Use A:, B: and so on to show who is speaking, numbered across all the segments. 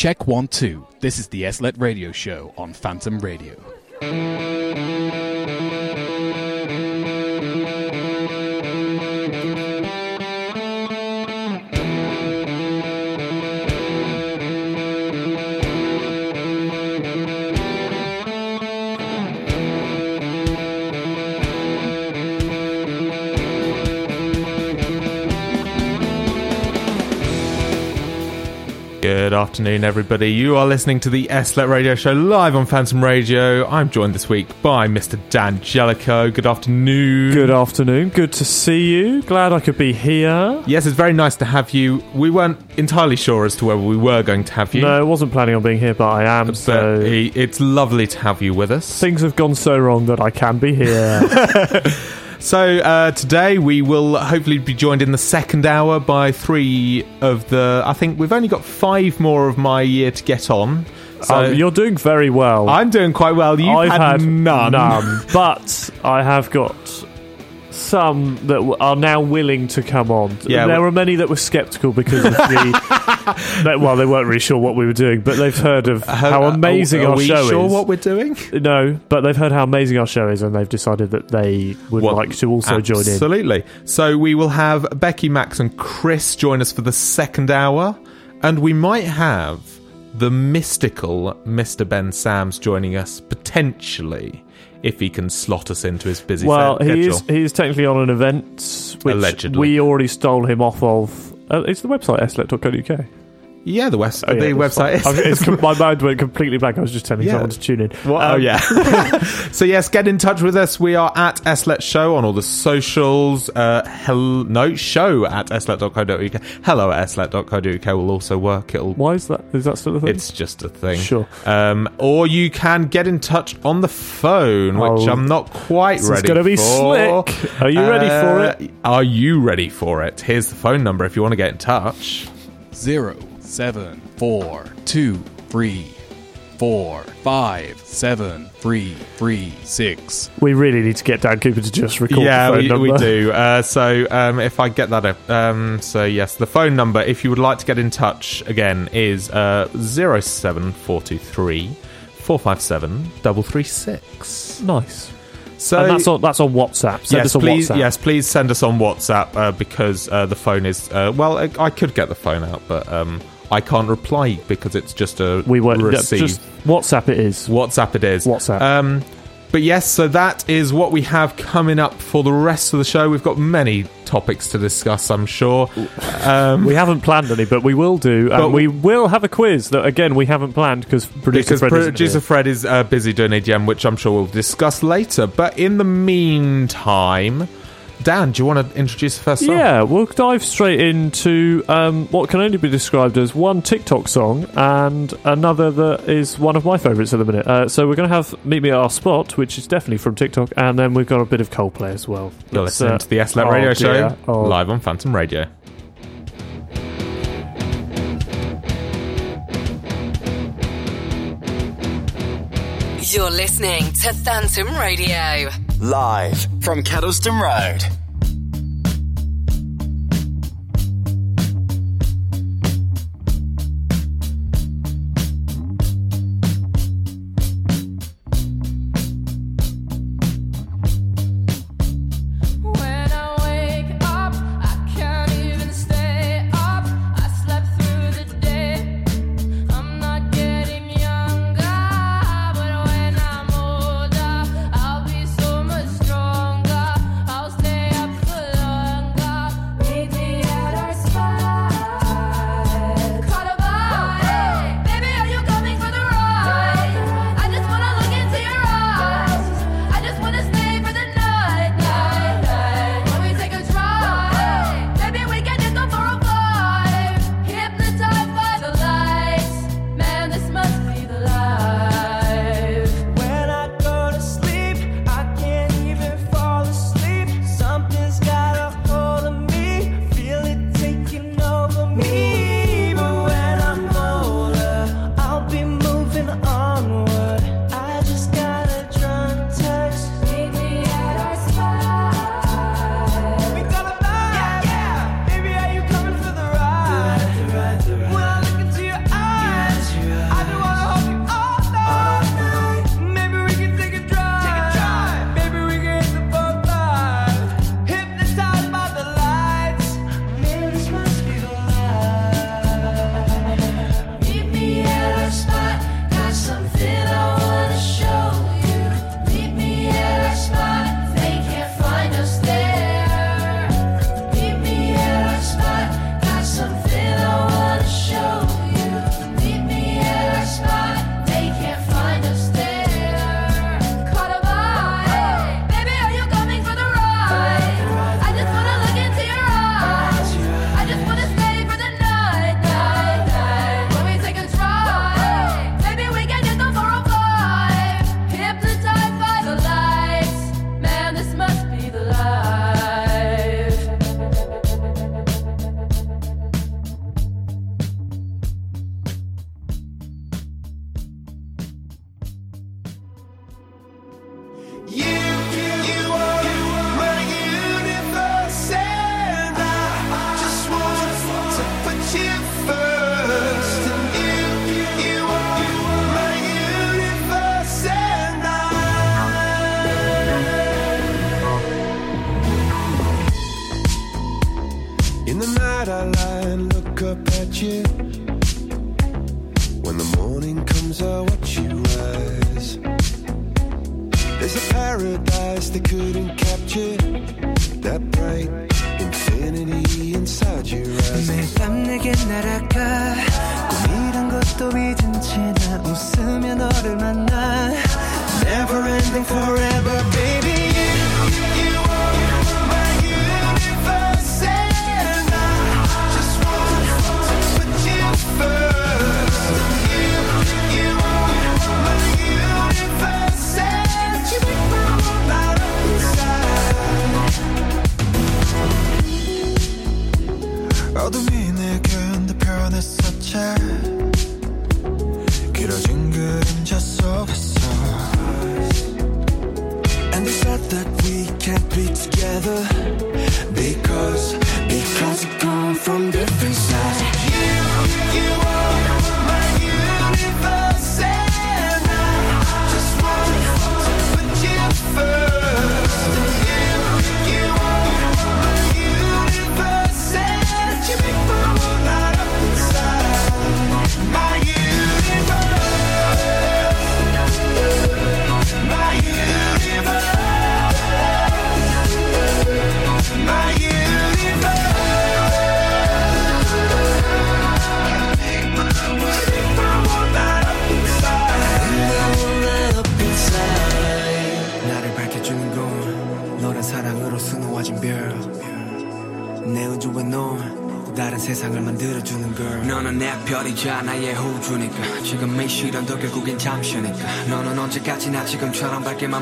A: Check one, two. This is the SLLET radio show on Phantom Radio.
B: Afternoon, everybody. You are listening to the SLLET Radio Show live on Phantom Radio. I'm joined this week by Mr. Dan Jellicoe. Good afternoon.
C: Good afternoon. Good to see you. Glad I could be here.
B: Yes, it's very nice to have you. We weren't entirely sure as to whether we were going to have you.
C: No, I wasn't planning on being here, but I am.
B: but
C: So
B: it's lovely to have you with us.
C: things have gone so wrong that I can be here.
B: So uh, today we will hopefully be joined in the second hour by three of the. I think we've only got five more of my year to get on. So
C: um, you're doing very well.
B: I'm doing quite well. You've
C: I've
B: had, none.
C: none, but I have got some that are now willing to come on.
B: Yeah,
C: there were many that were sceptical because of the. they- well, they weren't really sure what we were doing, but they've heard of how
B: Uh,
C: amazing
B: are, are
C: our
B: we
C: show
B: sure
C: is.
B: what we're doing?
C: no, but they've heard how amazing our show is, and they've decided that they would
B: Well,
C: like to also join in.
B: Absolutely. So we will have Becky, Max, and Chris join us for the second hour, and we might have the mystical Mr. Ben Sams joining us potentially if he can slot us into his busy
C: Well,
B: schedule.
C: he is he is technically on an event which
B: Allegedly.
C: we already stole him off of. Uh, it's the website slet.co.uk.
B: Yeah, the west,
C: Oh, yeah,
B: the
C: that's
B: website
C: fine.
B: is.
C: I've- it's my mind went completely blank. I was just telling
B: Yeah.
C: someone to tune in.
B: What?
C: Um,
B: oh yeah. so yes, get in touch with us. We are at SLLET Show on all the socials. Uh, hel- no show at slet.co.uk. Hello at slet.co.uk will also work. It'll.
C: Why is that? Is that still a thing?
B: It's just a thing.
C: Sure.
B: Um, or you can get in touch on the phone, which
C: Oh,
B: I'm not quite
C: this is
B: ready
C: gonna be
B: for.
C: slick. Are you ready for
B: Uh,
C: it?
B: Are you ready for it? Here's the phone number if you want to get in touch.
A: Zero seven four two three four five seven three three six.
C: we really need to get Dan Cooper to just record
B: yeah,
C: the phone
B: we,
C: number.
B: we do. Uh, so um, if I get that up, um, so yes, the phone number, if you would like to get in touch again, is uh, 07423 457 336.
C: Nice.
B: So
C: and that's on that's on WhatsApp. Send
B: yes,
C: us on
B: please,
C: WhatsApp.
B: yes, please send us on WhatsApp uh, because uh, the phone is. Uh, well, I, I could get the phone out, but um, I can't reply because it's just a
C: we won't
B: receive.
C: just WhatsApp. It is.
B: WhatsApp it is.
C: WhatsApp.
B: Um, but yes, so that is what we have coming up for the rest of the show. We've got many topics to discuss, I'm sure. Um,
C: We haven't planned any, but we will do,
B: But
C: and we will have a quiz that again we haven't planned because producer
B: because
C: Fred
B: producer. Fred is uh, busy doing AGM, which I'm sure we'll discuss later. But in the meantime, Dan, do you want to introduce the first song?
C: Yeah, we'll dive straight into um, what can only be described as one TikTok song and another that is one of my favourites at the minute. Uh, so we're going to have Meet Me at Our Spot, which is definitely from TikTok, and then we've got a bit of Coldplay as well.
B: You're
C: Let's,
B: listening
C: uh,
B: to the SLLET
C: oh
B: Radio
C: dear.
B: Show
C: Oh.
B: live on Phantom Radio.
D: You're listening to Phantom Radio.
E: Live from Kedleston Road.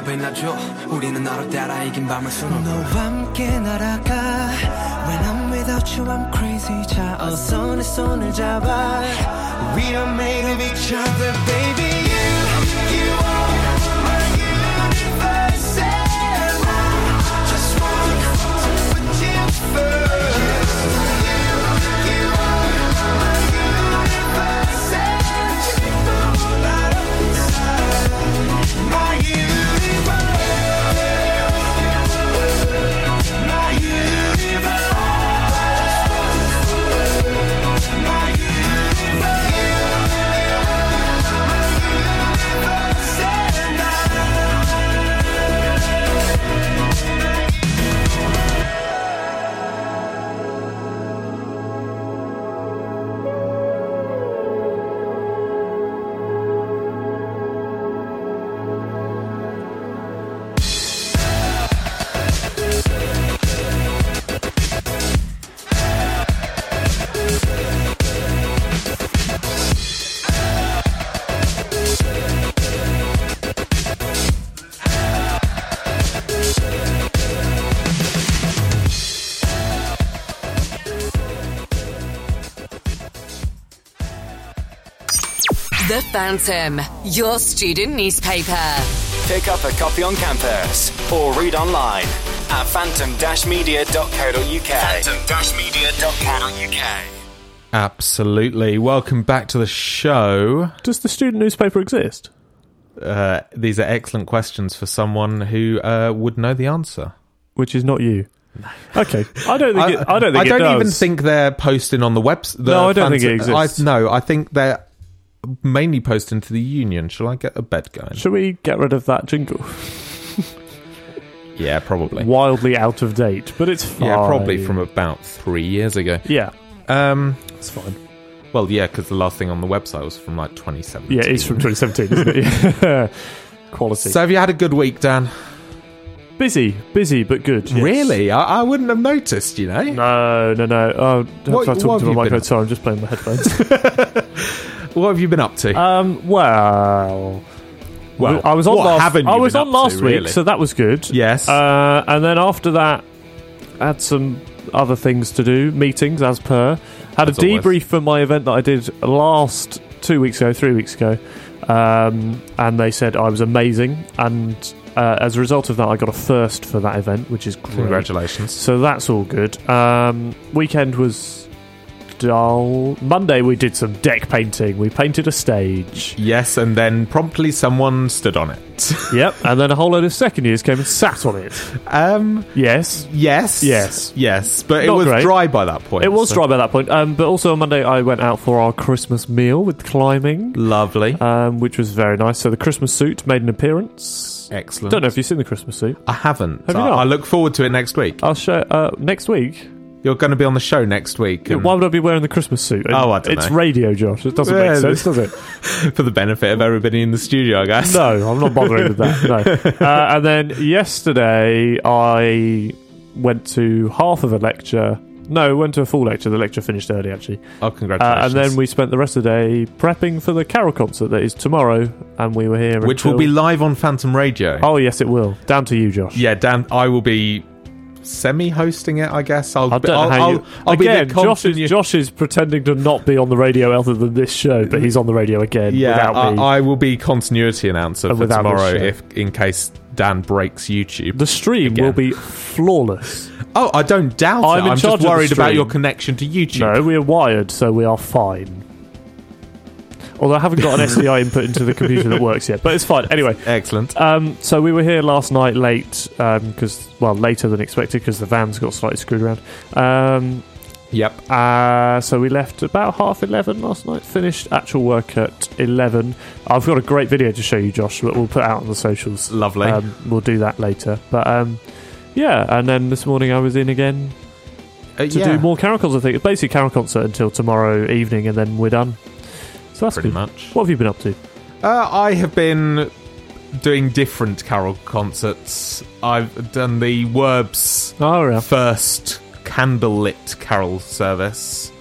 F: ben laggiù The
D: Phantom, your student newspaper.
E: Pick up a copy on campus or read online at phantom-media.co.uk. Phantom-media.co.uk.
B: Absolutely. Welcome back to the show.
C: Does the student newspaper exist?
B: Uh, these are excellent questions for someone who uh, would know the answer.
C: Which is not you. Okay, I don't think it, I don't think
B: I don't
C: it does.
B: even think they're posting on the website.
C: No, I don't think it exists.
B: I, no, I think they're mainly posting to the union. Shall I get a bed going?
C: Should we get rid of that jingle?
B: Yeah, probably.
C: Wildly out of date, but it's fine.
B: Yeah, probably from about three years ago.
C: Yeah,
B: Um,
C: it's fine.
B: well, yeah, because the last thing on the website was from like 2017.
C: Yeah, it's from 2017, isn't it? Yeah. Quality.
B: So have you had a good week, Dan?
C: busy, busy, but good. yes.
B: Really? I, I wouldn't have noticed. You know.
C: No, no, no. Oh,
B: What-
C: I'm
B: what
C: talking to my microphone. Sorry, I'm just playing my headphones.
B: What have you been up to?
C: um, well,
B: Well,
C: I was on
B: what
C: last.
B: haven't you
C: I was
B: been
C: on
B: up to,
C: last week,
B: really?
C: so that was good.
B: yes.
C: Uh, and then after that, had some other things to do, meetings as per. Had
B: As
C: a
B: always.
C: debrief for my event that I did last two weeks ago, three weeks ago, um, and they said I was amazing. And uh, as a result of that, I got a first for that event, which is great.
B: Congratulations.
C: So that's all good. Um, weekend was Monday we did some deck painting. We painted a stage.
B: Yes, and then promptly someone stood on it.
C: Yep, and then a whole load of second years came and sat on it.
B: um,
C: Yes,
B: yes,
C: Yes.
B: yes, but it
C: Not
B: was
C: great.
B: dry by that point.
C: it was
B: so-
C: dry by that point. Um, but also on Monday I went out for our Christmas meal with climbing,
B: Lovely,
C: um, which was very nice. So the Christmas suit made an appearance.
B: excellent.
C: Don't know if you've seen the Christmas suit.
B: I haven't.
C: Have you
B: I,
C: not?
B: I look forward to it next week.
C: I'll show uh, next week.
B: You're going to be on the show next week. and-
C: Why would I be wearing the Christmas suit?
B: Oh, I don't
C: It's
B: know.
C: radio, Josh. It doesn't
B: Yeah,
C: make sense, does it?
B: for the benefit of everybody in the studio, I guess.
C: No, I'm not bothering with that. No. Uh, and then yesterday, I went to half of a lecture. No, went to a full lecture. The lecture finished early, actually.
B: Oh,
C: Uh,
B: congratulations.
C: and then we spent the rest of the day prepping for the Carol concert that is tomorrow. And we were here.
B: which
C: until-
B: will be live on Phantom Radio.
C: Oh, yes, it will. Down to you, Josh.
B: Yeah, Dan, I will be semi-hosting it. I guess I'll.
C: I don't
B: I'll,
C: how
B: I'll,
C: you.
B: I'll be
C: again, Josh is, Josh is pretending to not be on the radio other than this show, but he's on the radio again
B: Yeah,
C: without me.
B: I, I will be continuity announcer for tomorrow, if in case Dan breaks YouTube.
C: the stream
B: Again.
C: will be flawless.
B: oh, I don't doubt
C: I'm
B: it.
C: in
B: I'm
C: charge
B: just worried about your connection to YouTube.
C: No, we are wired, so we are fine. Although I haven't got an SDI input into the computer that works yet, but it's fine. Anyway,
B: Excellent.
C: um, so we were here last night late because, well, later than expected because the vans got slightly screwed around. Um,
B: Yep.
C: uh, so we left about half eleven last night. Finished actual work at eleven. I've got a great video to show you, Josh, that we'll put out on the socials.
B: Lovely.
C: Um, we'll do that later. But um, yeah, and then this morning I was in again
B: Uh,
C: to
B: yeah,
C: do more carol. I think basically carol concert until tomorrow evening, and then we're done. So that's
B: pretty
C: good.
B: much.
C: What have you been up to?
B: Uh, I have been doing different carol concerts. I've done the Werbs
C: Oh, yeah.
B: first candlelit carol service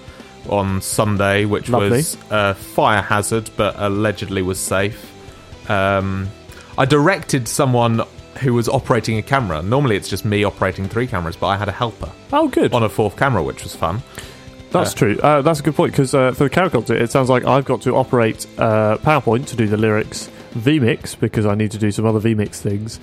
B: on Sunday, which
C: Lovely.
B: was a fire hazard, but allegedly was safe. Um, I directed someone who was operating a camera. Normally, it's just me operating three cameras, but I had a helper
C: Oh, good.
B: on a fourth camera, which was fun.
C: That's true. Uh, that's a good point because uh, for the concert, it sounds like I've got to operate uh, PowerPoint to do the lyrics, VMix because I need to do some other VMix things,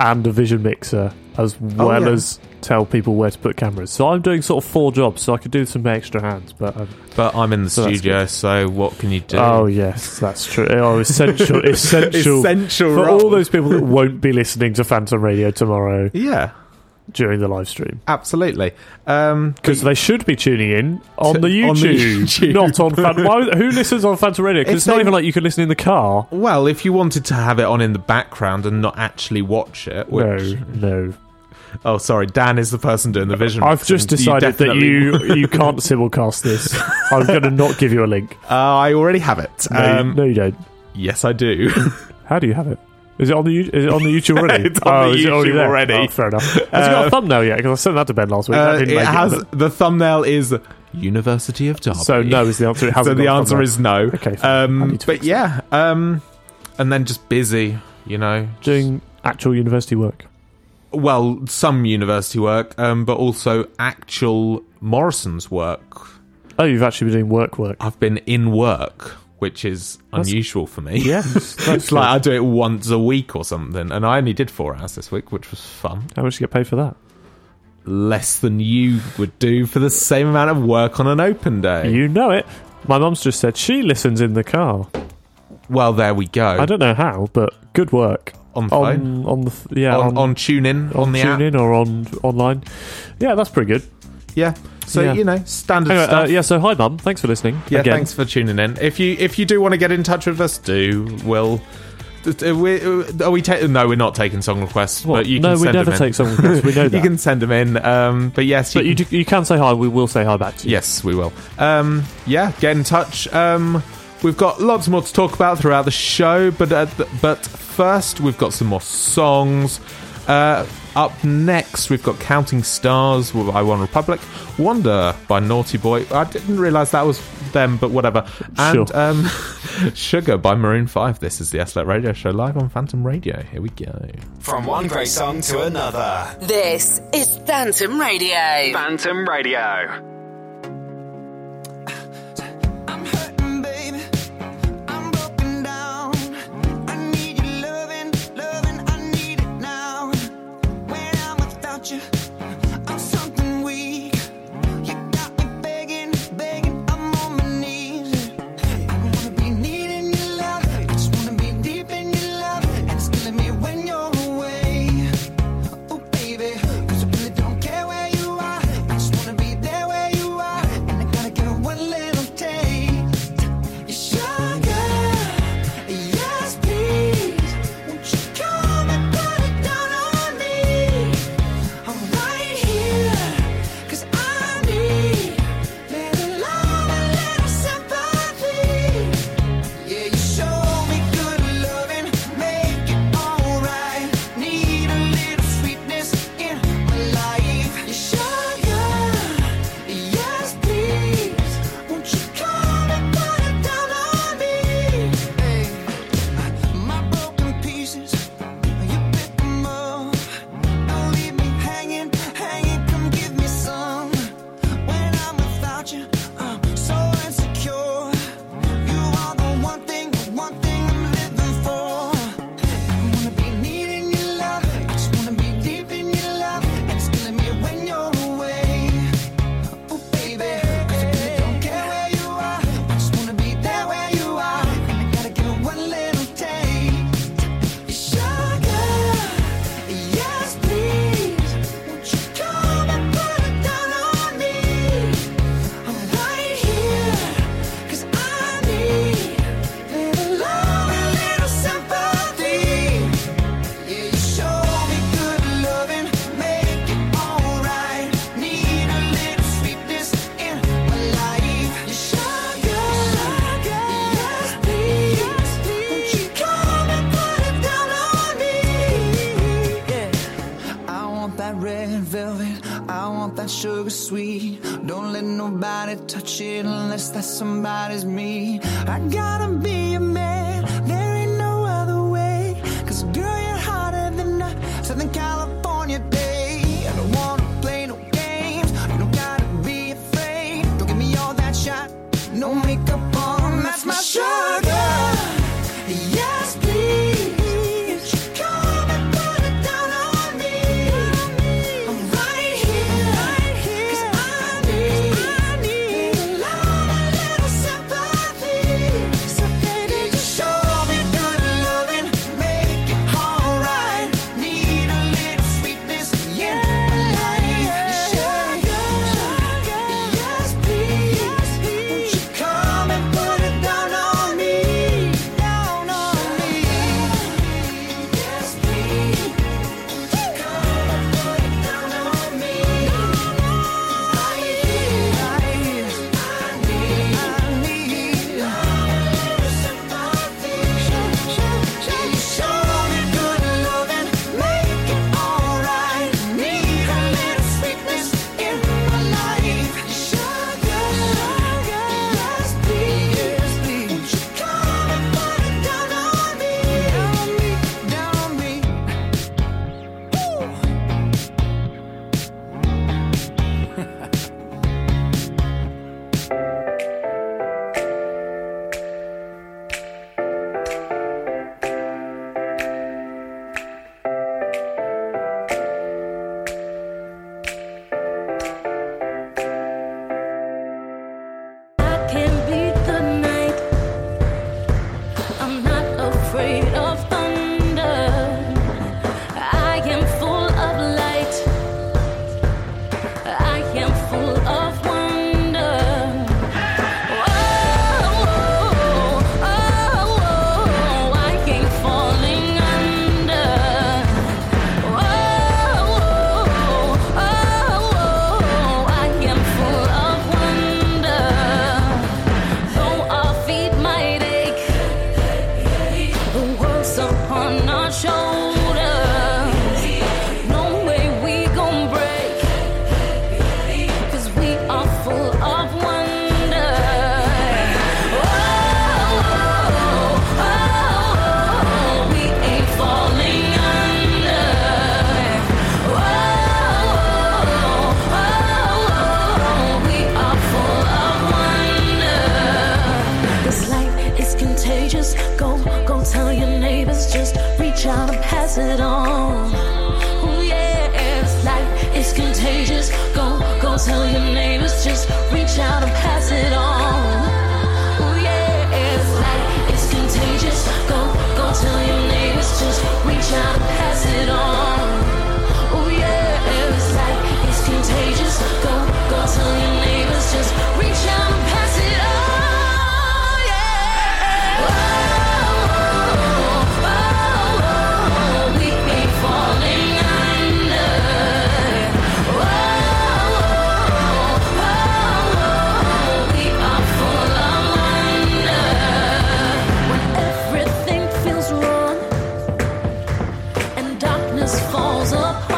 C: and a Vision Mixer as well
B: yeah.
C: as tell people where to put cameras. So I'm doing sort of four jobs, so I could do some extra hands. But um,
B: But I'm in the
C: So
B: studio, so what can you do?
C: oh yes, that's true. Oh, essential, essential,
B: Essential
C: for
B: role.
C: all those people that won't be listening to Phantom Radio tomorrow
B: yeah,
C: during the live stream.
B: absolutely. Um,
C: Because they should be tuning in on
B: To-
C: the
B: on the
C: YouTube,
B: YouTube.
C: not on Phantom. Why, who listens on Phantom Radio? Because it's not
B: they-
C: even like you can listen in the car.
B: well, if you wanted to have it on in the background and not actually watch it, which
C: No, no.
B: oh, sorry, Dan is the person doing the vision.
C: I've just decided that you you can't simulcast this. I'm going to not give you a link.
B: Uh, I already have it.
C: No,
B: Um,
C: no, you don't.
B: Yes, I do.
C: How do you have it? Is it on the You- is it on the YouTube already?
B: It's on the
C: is it already
B: already.
C: Oh, fair enough. Has it got a thumbnail yet? Because I sent that to Ben last week.
B: Uh, it has
C: it,
B: the thumbnail is University of Derby.
C: so no is the answer. It
B: So
C: hasn't
B: the answer
C: thumbnail.
B: is no.
C: Okay, fine. I
B: Um,
C: need to
B: but
C: fix
B: yeah, um, and then just busy, you know.
C: doing actual university work.
B: well, some university work, um, but also actual Morrison's work.
C: Oh, you've actually been doing work work.
B: I've been in work, which is
C: That's-
B: unusual for me.
C: That's
B: it's like I do it once a week or something, and I only did four hours this week, which was fun.
C: How much do you get paid for that?
B: Less than you would do for the same amount of work on an open day.
C: You know it. My mum's just said she listens in the car.
B: well, there we go.
C: I don't know how, but good work
B: on the phone,
C: on on the th- yeah
B: on,
C: on,
B: on tune in, on, the app.
C: TuneIn or on online. Yeah, that's pretty good.
B: Yeah. So
C: Yeah.
B: you know, standard
C: Anyway, uh,
B: stuff.
C: yeah, so hi mum, thanks for listening.
B: Yeah,
C: again.
B: thanks for tuning in. If you if you do want to get in touch with us, do we'll. uh, we, uh, are we ta- no, we're not taking song requests,
C: What?
B: but you can
C: no, we
B: send
C: never
B: them in.
C: take song requests. We know
B: you can send them in. Um, but yes, you
C: but you,
B: can-
C: do, you can say hi. We will say hi back to you.
B: yes, we will. Um, yeah, get in touch. Um, we've got lots more to talk about throughout the show, but uh, but first we've got some more songs. Uh, up next, we've got Counting Stars by OneRepublic, Wonder by Naughty Boy. I didn't realise that was them, but whatever. And
C: Sure.
B: um, Sugar by Maroon 5. This is the SLLET Radio Show live on Phantom Radio. Here we go.
E: From one great song to another.
D: This is Phantom Radio.
E: Phantom Radio.
G: that sugar sweet. Don't let nobody touch it unless that somebody's me. I gotta be a man.
F: darkness falls
D: apart.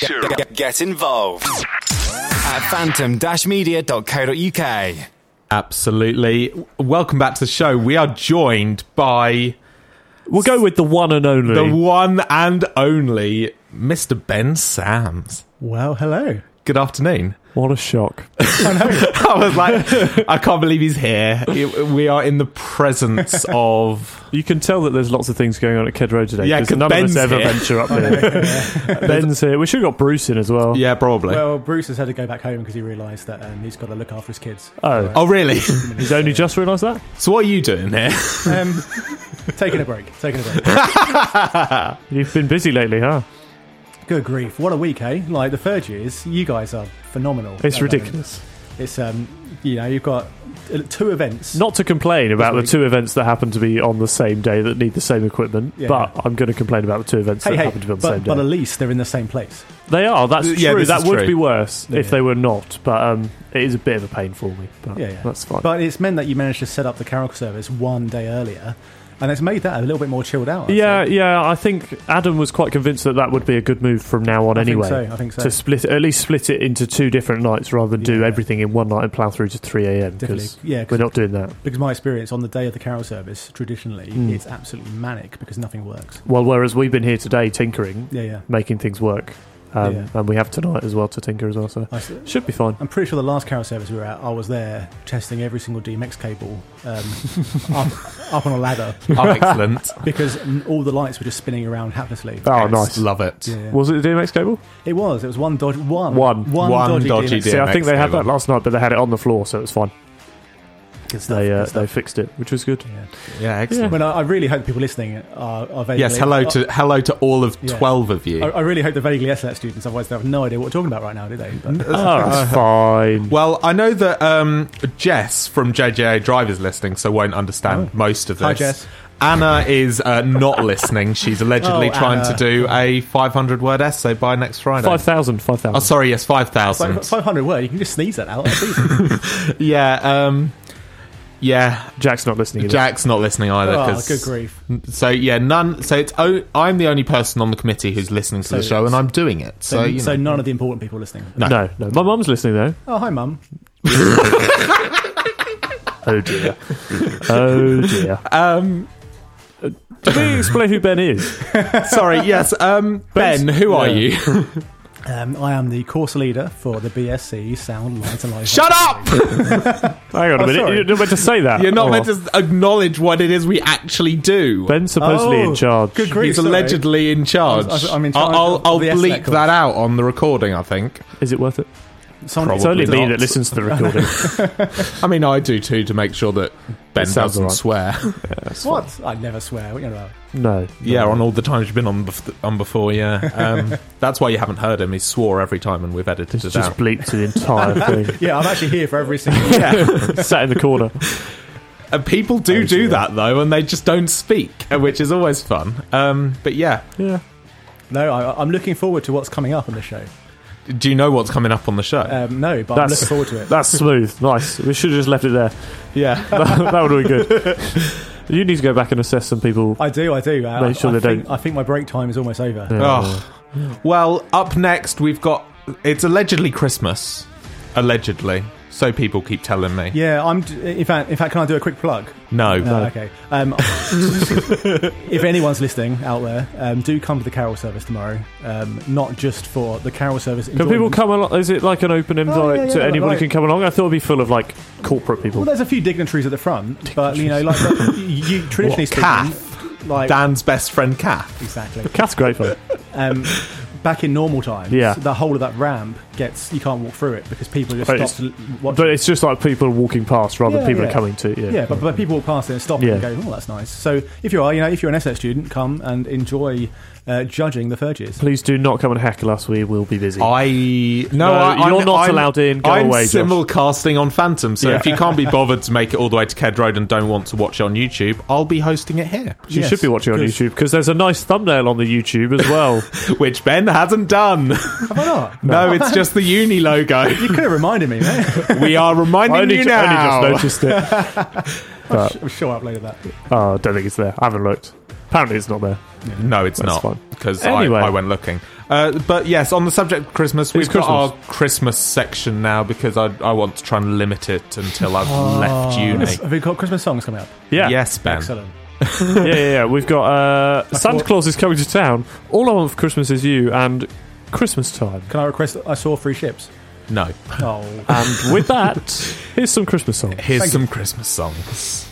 D: Get,
E: get, get involved at phantom-media.co.uk.
B: Absolutely. Welcome back to the show. We are joined by.
C: We'll go with the one and only.
B: The one and only Mr. Ben Sams.
H: Well, hello.
B: Good afternoon.
C: What a shock.
B: I, I was like, I can't believe he's here. We are in the presence of.
C: You can tell that there's lots of things going on at Kedro Road today.
B: Yeah, because
C: none
B: Ben's
C: of us ever
B: here.
C: venture up here. Ben's here. We should have got Bruce in as well.
B: Yeah, probably.
H: Well, Bruce has had to go back home because he realised that um, he's got to look after his kids.
C: Oh.
B: Uh, oh, really?
C: he's only just realised that?
B: So, what are you doing here?
H: Um, taking a break. Taking a break.
C: You've been busy lately, huh?
H: Good grief! What a week, eh? Like the third years, you guys are phenomenal.
C: It's
H: at the moment.
C: ridiculous.
H: It's um, you know, you've got uh, two events.
C: Not to complain about the two events that happen to be on the same day that need the same equipment,
H: Yeah.
C: but I'm going to complain about the two events
H: Hey,
C: that
H: hey,
C: happen to be on the
H: but,
C: same day.
H: but at least they're in the same place.
C: They are. That's
B: Yeah,
C: true.
B: this
C: That
B: is
C: would
B: true.
C: be worse
H: Yeah,
C: if
H: yeah.
C: they were not. But um, it is a bit of a pain for me. But
H: Yeah, yeah.
C: that's fine.
H: But it's meant that you managed to set up the carol service one day earlier, and it's made that a little bit more chilled out. I'd
C: yeah,
H: say.
C: yeah. I think Adam was quite convinced that that would be a good move from now on.
H: I think
C: anyway,
H: so, I think so.
C: To split, at least split it into two different nights rather than do everything in one night and plough through to three a.m.
H: Definitely.
C: because
H: Yeah, 'cause-
C: we're not doing that.
H: Because my experience on the day of the carol service, traditionally,
C: Mm.
H: it's absolutely manic because nothing works.
C: Well, whereas we've been here today tinkering,
H: Yeah, yeah.
C: making things work, um,
H: Yeah.
C: and we have tonight as well to tinker as well. So
H: I s-
C: should be fine.
H: I'm pretty sure the last carol service we were at, I was there testing every single DMX cable um, up, up on a ladder
B: Oh, excellent.
H: because all the lights were just spinning around haplessly.
C: Oh, nice.
B: Love it.
H: Yeah, yeah.
C: Was it the DMX cable?
H: It was. It was one dodge. One.
C: One.
H: One,
B: One
H: dodgy,
B: dodgy
H: DMX.
B: DMX
C: See, I think they had
B: cable.
C: that last night, but they had it on the floor, so it was fine.
H: Good stuff,
C: They uh, they fixed it, which was good.
H: Yeah.
B: Yeah, excellent.
H: Well, I, I really hope people listening are, are vaguely.
B: Yes, hello to hello to all of
H: Yeah.
B: twelve of you.
H: I, I really hope they're vaguely SLS students, otherwise they have no idea what we're talking about right now, do they? But,
C: Oh, that's fine.
B: Well, I know that um, Jess from JJA Drive is listening, so won't understand
H: Oh.
B: most of this.
H: Hi, Jess.
B: Anna is uh, not listening. She's allegedly
H: Oh,
B: trying
H: Anna.
B: to do a 500 word essay by next Friday.
C: 5,000, 5,000.
B: Oh, sorry, yes, 5,000.
H: Like 500 word, you can just sneeze that out.
B: Yeah, um, yeah.
C: Jack's not listening. either.
B: Jack's not listening either.
H: oh,
B: 'cause-
H: good grief.
B: So yeah, none. So it's o- I'm the only person on the committee who's listening to
H: So
B: the show, and I'm doing it. So,
H: So,
B: you
H: so none of the important people listening.
B: No.
C: No, no. My mum's listening, though.
H: Oh, hi, mum.
C: Oh, dear. oh, dear.
B: um,
C: Did we explain who Ben is?
B: sorry. Yes. Um, Ben, who are
C: Yeah.
B: you?
H: Um, I am the course leader for the BSc Sound, Light and Life.
B: Shut up!
C: Hang on a
H: Oh,
C: minute.
H: sorry.
C: You're not meant to say that.
B: You're not
C: Oh.
B: meant to acknowledge what it is we actually do.
C: Ben's supposedly
H: Oh,
C: in charge.
H: good grief.
B: He's
H: sorry.
B: allegedly in charge.
H: I was- I'm in
B: I'll,
H: charge
B: I'll,
H: of
B: I'll
H: the
B: bleep
H: course.
B: that out on the recording. I think.
C: Is it worth it?
H: Someone-
C: It's only
B: Probably
C: me that listens to the recording.
B: I mean, I do too to make sure that Ben doesn't
C: alright.
B: swear.
H: What? I never swear. What are you about?
C: no.
B: yeah, on all the times you've been on bef- on before. Yeah, um, that's why you haven't heard him. He swore every time, and we've edited it
C: Just
B: out.
C: bleeped the entire thing.
H: Yeah, I'm actually here for every single.
C: Yeah, sat in the corner.
B: And people do
C: Oh,
B: do
C: dear.
B: that though, and they just don't speak, which is always fun. Um, but yeah,
C: Yeah.
H: No, I, I'm looking forward to what's coming up on the show.
B: Do you know what's coming up on the show?
H: Um, no, but I'm looking forward to it.
C: That's smooth. Nice. We should have just left it there.
B: yeah,
C: that, that would be good. You need to go back and assess some people.
H: I do, I do. Uh,
C: Make sure
H: I,
C: they
H: think,
C: don't-
H: I think my break time is almost over.
C: Yeah.
B: Oh. Well, up next we've got it's allegedly Christmas. Allegedly. So people keep telling me.
H: Yeah, I'm. In fact, in fact, can I do a quick plug?
B: No.
H: Uh, okay. Um, if anyone's listening out there, um, do come to the carol service tomorrow. Um, not just for the carol service.
C: Can people come along? Is it like an open invite
H: Oh, yeah, yeah,
C: to
H: like-
C: anybody
H: like-
C: can come along? I thought it'd be full of like corporate people.
H: Well, there's a few dignitaries at the front, but you know, like like, you traditionally
B: What,
H: speaking,
B: Kath?
H: like
B: Dan's best friend Kath.
H: exactly.
C: Cat's great fun.
H: Um, back in normal times,
C: Yeah.
H: the whole of that ramp gets you can't walk through it because people just
C: But
H: stop
C: it's-
H: to watch.
C: But it's just like people walking past rather
H: Yeah,
C: than people
H: yeah.
C: are coming to. Yeah,
H: yeah, but, but people walk past it and stop
C: Yeah.
H: and go, "Oh, that's nice." So if you are, you know, if you're an SS student, come and enjoy uh, judging the third years.
C: Please do not come and heckle us. We will be busy.
B: I no,
C: No,
B: I,
C: you're
B: I'm,
C: not
B: I'm-
C: allowed in. Go
B: I'm
C: away, Josh.
B: simulcasting on Phantom, so
C: Yeah.
B: if you can't be bothered to make it all the way to Ked Road and don't want to watch it on YouTube, I'll be hosting it here,
C: you
H: Yes,
C: should be watching on. YouTube because there's a nice thumbnail on the YouTube as well.
B: which Ben hasn't done.
H: Have I not?
B: no, it's just the uni logo.
H: You could have reminded me, man.
B: we are reminding
C: I only,
B: you
C: ju-
B: now.
C: only just noticed it. But-
H: I'm sure I uploaded that.
C: Oh, I don't think it's there. I haven't looked. Apparently, it's not there.
B: No, it's
C: That's
B: not
C: fine.
B: because
C: Anyway.
B: I, I went looking. Uh, but yes, on the subject of Christmas, we've got our
C: Christmas.
B: Christmas section now because I, I want to try and limit it until I've
C: Oh.
B: left uni.
H: Have we got Christmas songs coming up?
C: Yeah.
B: Yes, Ben.
H: Excellent.
C: yeah, yeah, yeah. We've got uh, Santa
H: thought-
C: Claus is coming to town. All I want for Christmas is you and Christmas time.
H: Can I request? I saw three ships.
B: No.
H: Oh,
C: And with that, here's some Christmas songs.
B: Here's
H: Thank
B: some Christmas songs.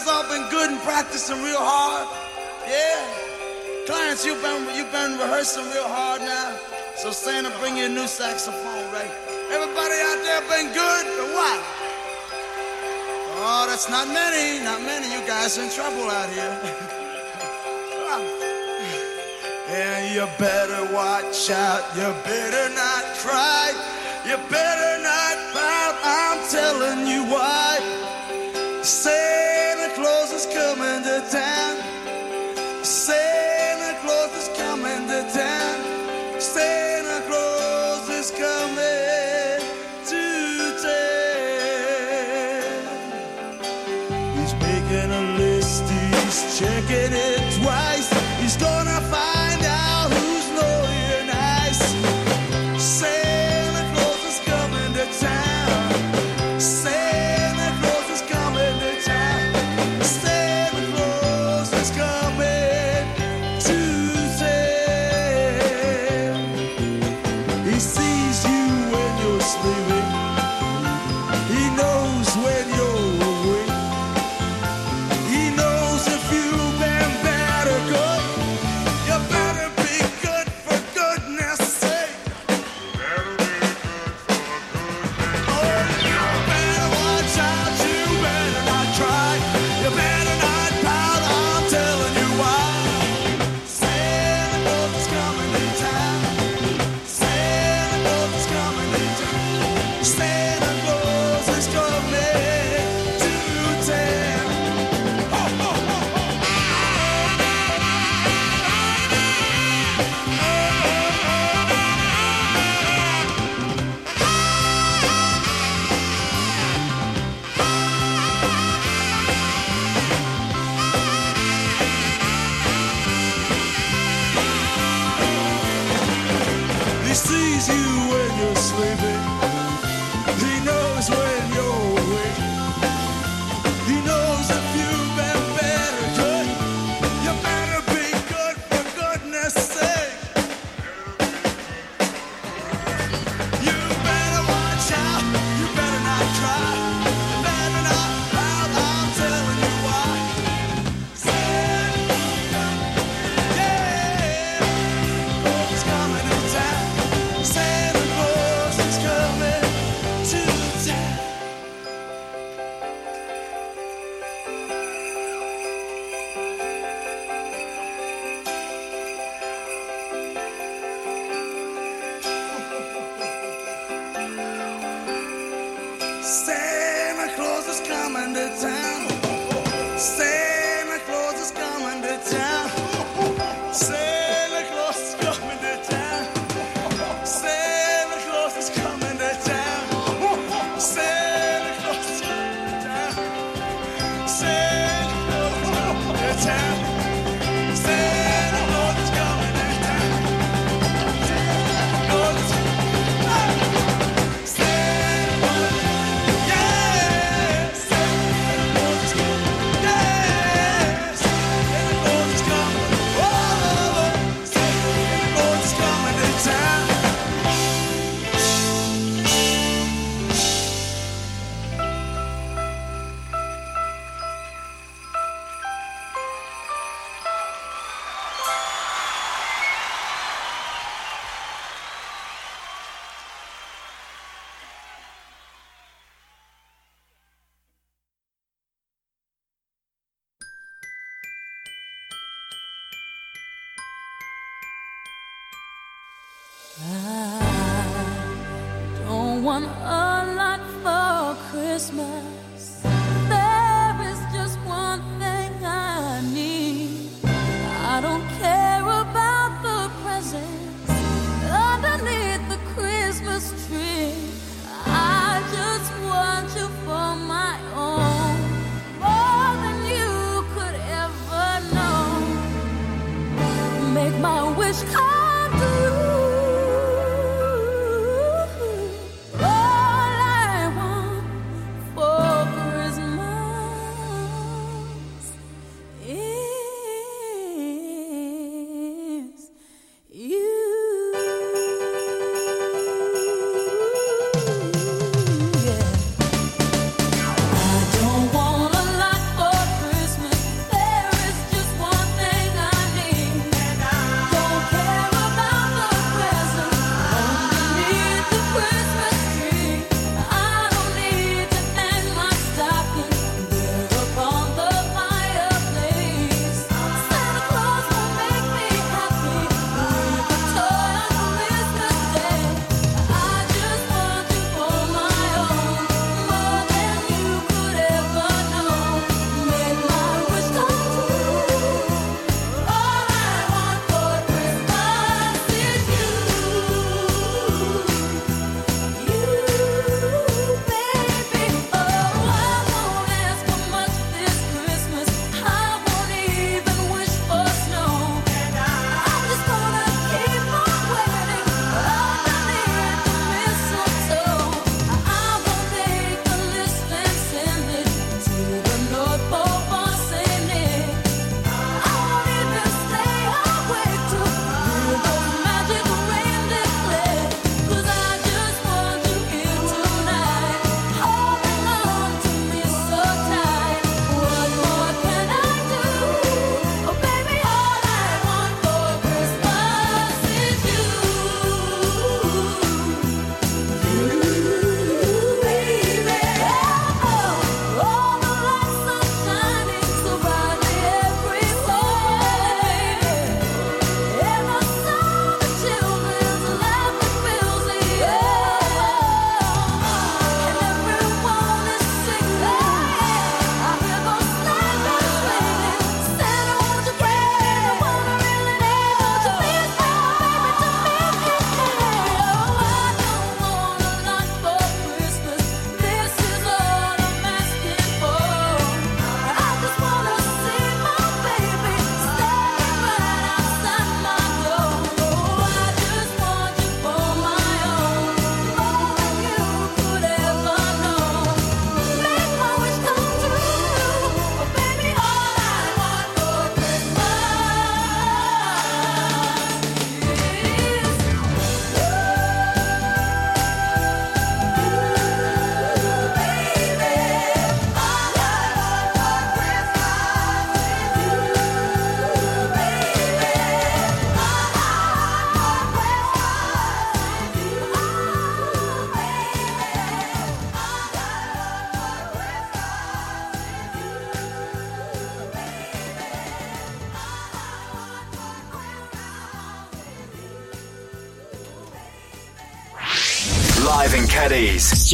I: that's all been good and practicing real hard. Yeah. Clients, you've been, you've been rehearsing real hard now. So Santa, bring your new saxophone, right? Everybody out there been good, but what? Oh, that's not many, not many. You guys in trouble out here. Yeah, you better watch out. You better not cry. You better not pout. I'm telling you why. checking
E: in.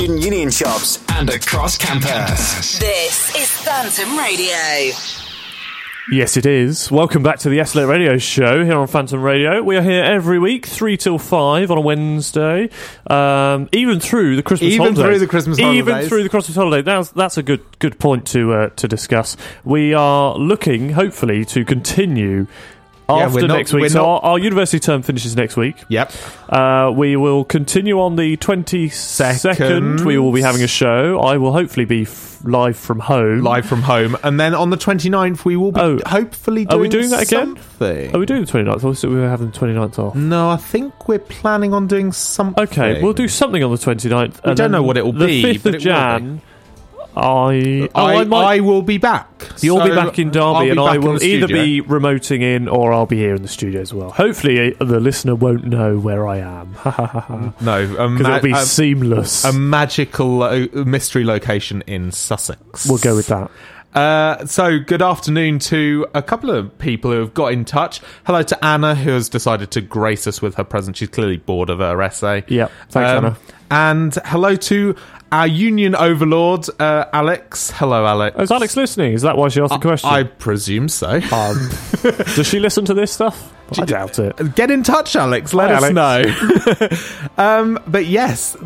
E: Caddies, union shops, and across campus.
D: This is Phantom Radio.
C: Yes, it is. Welcome back to the SLLET Radio Show here on Phantom Radio. We are here every week, three till five on a Wednesday, um, even through the Christmas
B: Even
C: holidays.
B: through the Christmas
C: even through the Christmas holiday. That's that's a good good point to uh, to discuss. We are looking, hopefully, to continue.
B: Yeah,
C: After
B: not-
C: next week, so
B: not-
C: our, our university term finishes next week.
B: Yep.
C: Uh, we will continue on the 22nd.
B: Second.
C: We will be having a show. I will hopefully be f- live from home.
B: Live from home. And then on the 29th, we will be
C: Oh.
B: hopefully doing
C: Are we doing that again?
B: something.
C: Are we doing the 29th? I thought we were having the 29th off.
B: No, I think we're planning on doing something.
C: Okay, we'll do something on the 29th.
B: We don't know what it will
C: the
B: be,
C: 5th
B: but
C: of
B: it will
C: Jan, I, oh,
B: I,
C: I, might,
B: I will be back.
C: You'll be back in Derby, and I will either be remoting in or I'll be here in the studio as well. Hopefully, uh, the listener won't know where I am.
B: No,
C: Because
B: ma-
C: it'll be
B: a-
C: seamless.
B: a magical lo- mystery location in Sussex.
C: we'll go with that.
B: Uh, so, good afternoon to a couple of people who have got in touch. Hello to Anna, who has decided to grace us with her presence. She's clearly bored of her essay.
C: Yep. Thanks,
B: Um,
C: Anna.
B: And hello to our union overlord, uh, Alex. Hello, Alex.
C: Is Alex listening? Is that why she asked the question?
B: I presume so.
C: Um, does she listen to this stuff? I doubt it.
B: Get in touch, Alex. Let
C: Hi,
B: us know. um, but yes,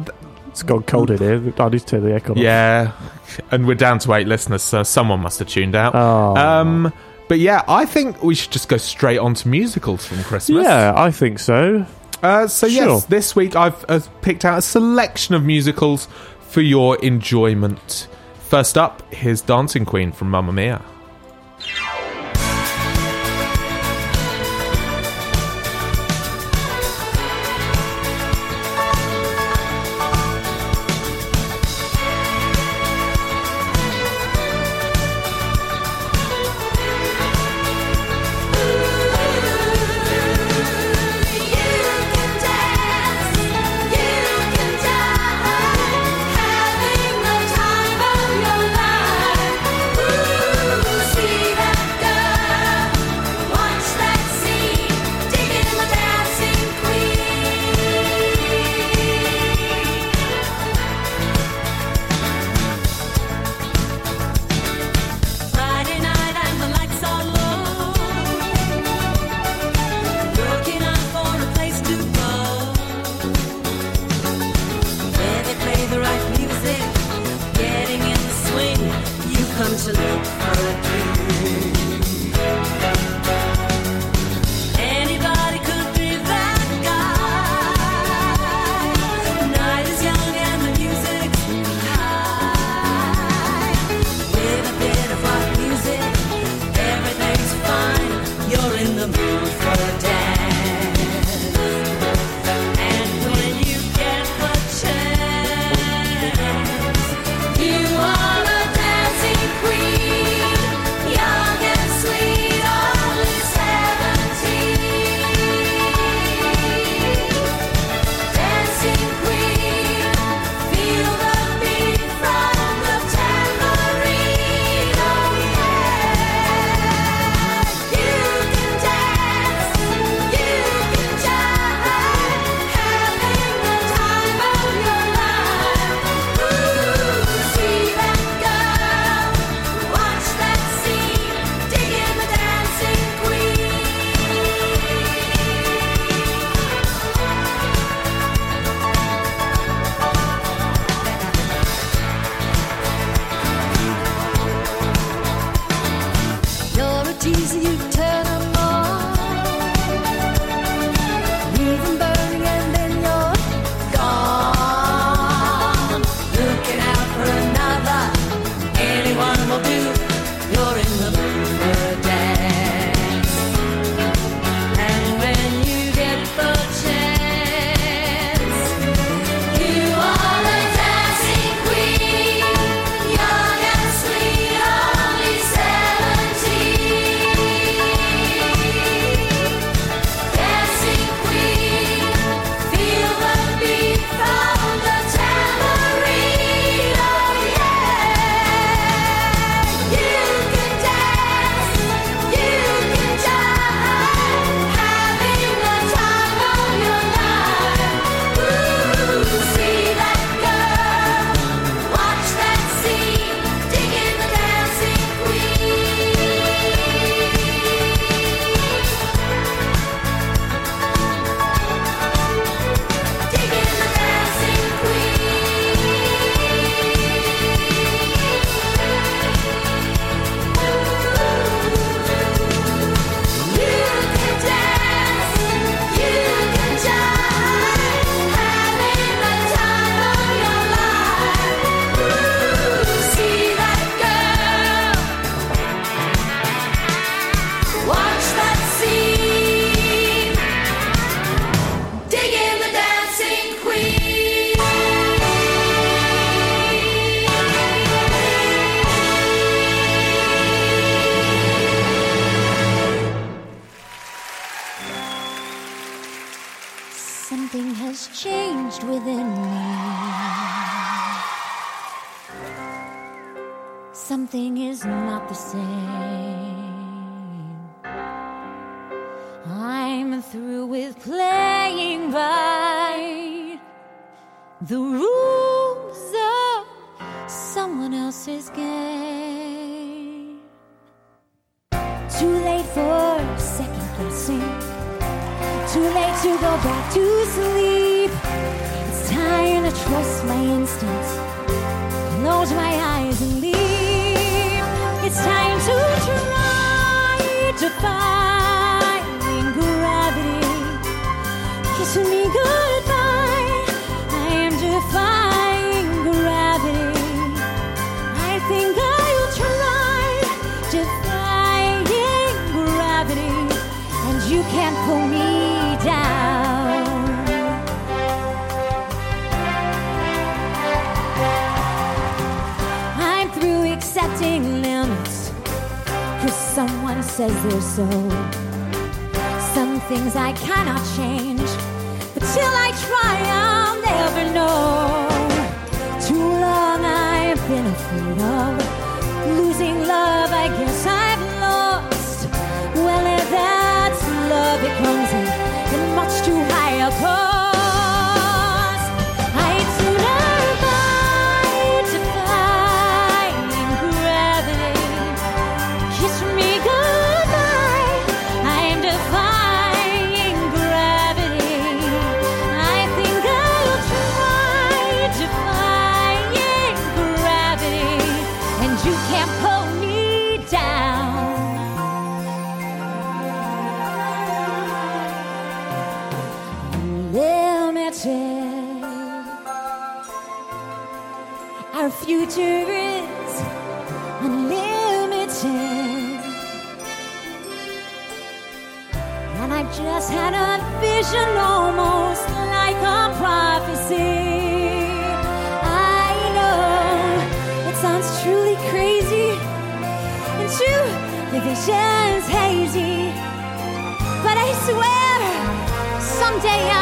C: It's gone cold in here. I need to turn the aircon
B: yeah, and we're down to eight listeners, so someone must have tuned out.
C: Oh.
B: Um, but yeah, I think we should just go straight on to musicals from Christmas.
C: Yeah, I think so.
B: Uh, so
C: Sure.
B: yes, this week I've uh, picked out a selection of musicals for your enjoyment. First up, here's Dancing Queen from Mamma Mia.
F: says they're so. Some things I cannot change, but till I try, I'll never know. Too long I've been afraid of losing love, I guess. the vision's hazy, but I swear someday I'll.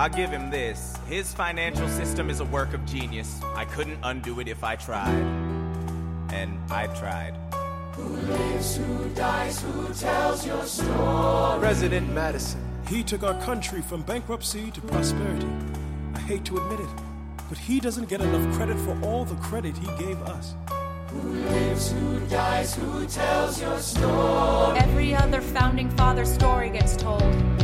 F: I'll
J: give him this. His financial system is a work of genius. I couldn't undo it if I tried. And I tried.
K: Who lives, who dies, who tells your story?
L: President Madison.
M: He took our country from bankruptcy to prosperity. I hate to admit it, but he doesn't get enough credit for all the credit he gave us.
K: Who lives, who dies, who tells your story?
N: Every other founding father story gets told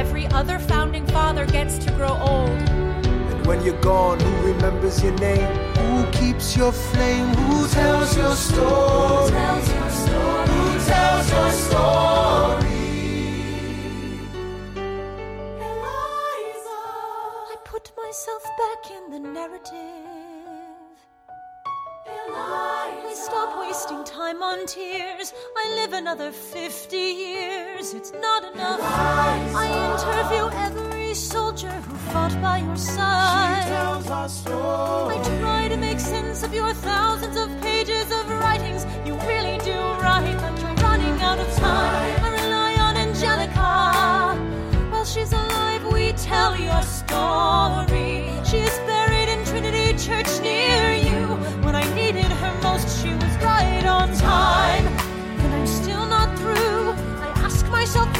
N: every other founding father gets to grow old.
L: And when you're gone, who remembers your name? Who keeps your flame? Who tells your story? Who tells your story? Who tells your story?
F: Time on tears. I live another 50 years. It's not enough. I interview every soldier who fought by your side. She tells our story. I try to make sense of your thousands of pages of writings. You really do write, but you're running out of time. I rely on Angelica. While she's alive, we tell your story. She is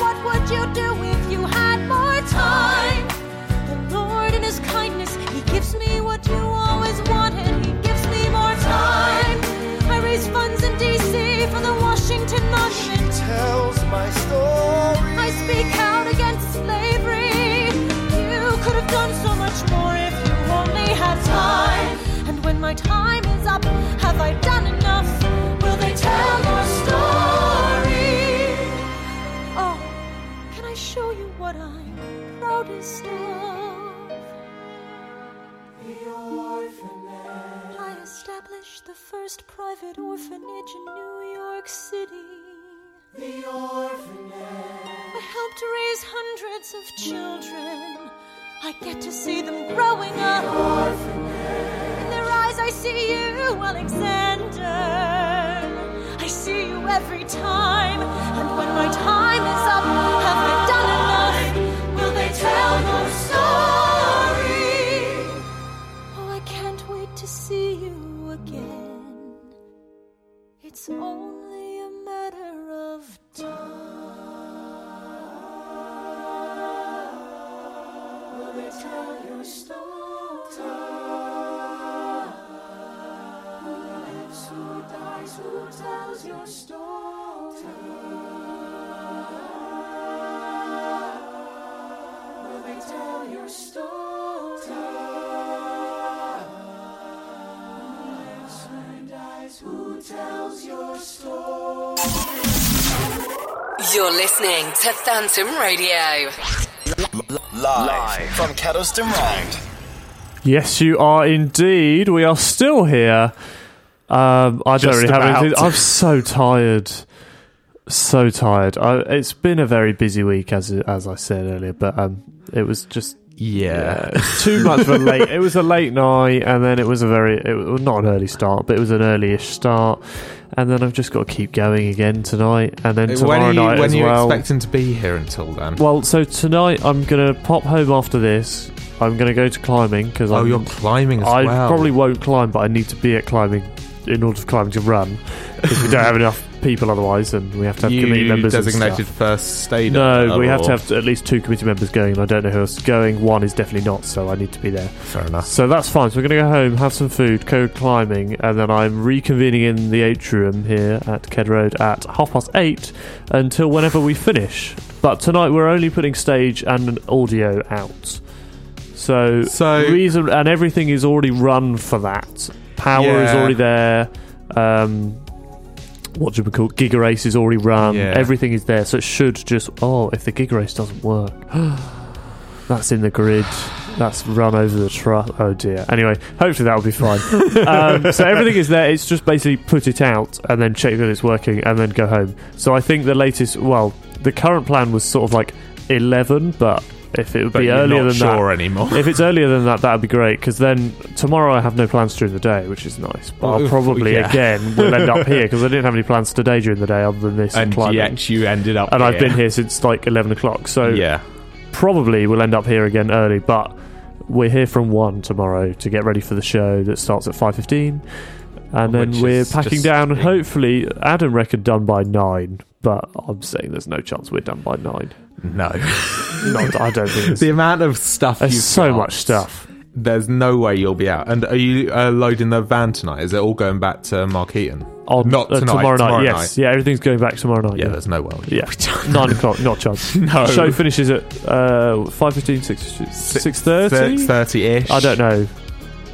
F: what would you do if you had more time? The Lord, in His kindness, He gives me what you always wanted. He gives me more time. I raise funds in D.C. for the Washington Monument.
L: Tells my story.
F: I speak out against slavery. You could have done so much more if you only had time. And when my time is up, have I done enough? What I'm proudest of? The orphanage. I established the first private orphanage in New York City. The orphanage. I helped raise hundreds of children. I get to see them growing up. Orphanage. In their eyes, I see you, Alexander. I see you every time. And when my time is up, have It's only a matter of time. Will they tell your story? Who lives, who dies, who tells your story? Will they tell your story? Who who tells your story?
D: You're listening to Phantom Radio.
E: Live from Kedleston Road.
C: Yes, you are indeed. We are still here. Um, I don't
B: Just
C: really have
B: about.
C: anything. I'm so tired. So tired. I, it's been a very busy week, as as I said earlier, but um, it was just
B: Yeah.
C: too much of a late. It was a late night, and then it was a very it was not an early start, but it was an early-ish start, and then I've just got to keep going again tonight, and then
B: when
C: tomorrow
B: are you,
C: night
B: when
C: as
B: are you
C: well.
B: expecting to be here until then?
C: Well, so tonight I'm gonna pop home after this. I'm gonna go to climbing because
B: Oh, you're climbing as
C: I
B: well.
C: probably won't climb, but I need to be at climbing in order for climbing to run because we don't have enough people otherwise, and we have to have committee
B: you
C: members. and
B: designated first aid.
C: No, we have to have at least two committee members going, and I don't know who else is going. One is definitely not, so I need to be there.
B: Fair enough.
C: So that's fine. So we're going to go home, have some food, go climbing, and then I'm reconvening in the atrium here at Ked Road at half past eight until whenever we finish. But tonight we're only putting stage and an audio out. So,
B: So-
C: reason and everything is already run for that. Power is already there. Um, what do we call it? Giga Race is already run.
B: Yeah.
C: Everything is there, so it should just. Oh, if the Giga Race doesn't work, that's in the grid. That's run over the truck. Oh dear. Anyway, hopefully that'll be fine. um, so everything is there. It's just basically put it out and then check that it's working and then go home. So I think the latest. Well, the current plan was sort of like eleven, but if it would
B: But
C: be earlier than
B: sure
C: that
B: anymore.
C: if it's earlier than that, that would be great. Because then tomorrow I have no plans during the day, which is nice. But I'll probably
B: yeah.
C: again will end up here because I didn't have any plans today during the day other than this
B: and
C: climbing.
B: yet you ended up.
C: and I've been here since like eleven o'clock. So
B: Yeah.
C: probably we'll end up here again early. But we're here from one tomorrow to get ready for the show that starts at five fifteen. And then
B: Which
C: we're packing down, and hopefully, Adam reckoned done by nine, but I'm saying there's no chance we're done by nine.
B: No.
C: Not, I don't think
B: the amount of stuff.
C: there's so
B: got,
C: much stuff.
B: There's no way you'll be out. And are you uh, loading the van tonight? Is it all going back to Markeaton?
C: on
B: Not
C: uh,
B: tonight,
C: tomorrow night.
B: tomorrow
C: yes,
B: night.
C: yeah, everything's going back tomorrow night.
B: Yeah,
C: Yeah,
B: there's no world.
C: Yeah, nine o'clock, not a chance.
B: No.
C: show finishes at uh, five fifteen, six six thirty.
B: Six thirty ish.
C: I don't know.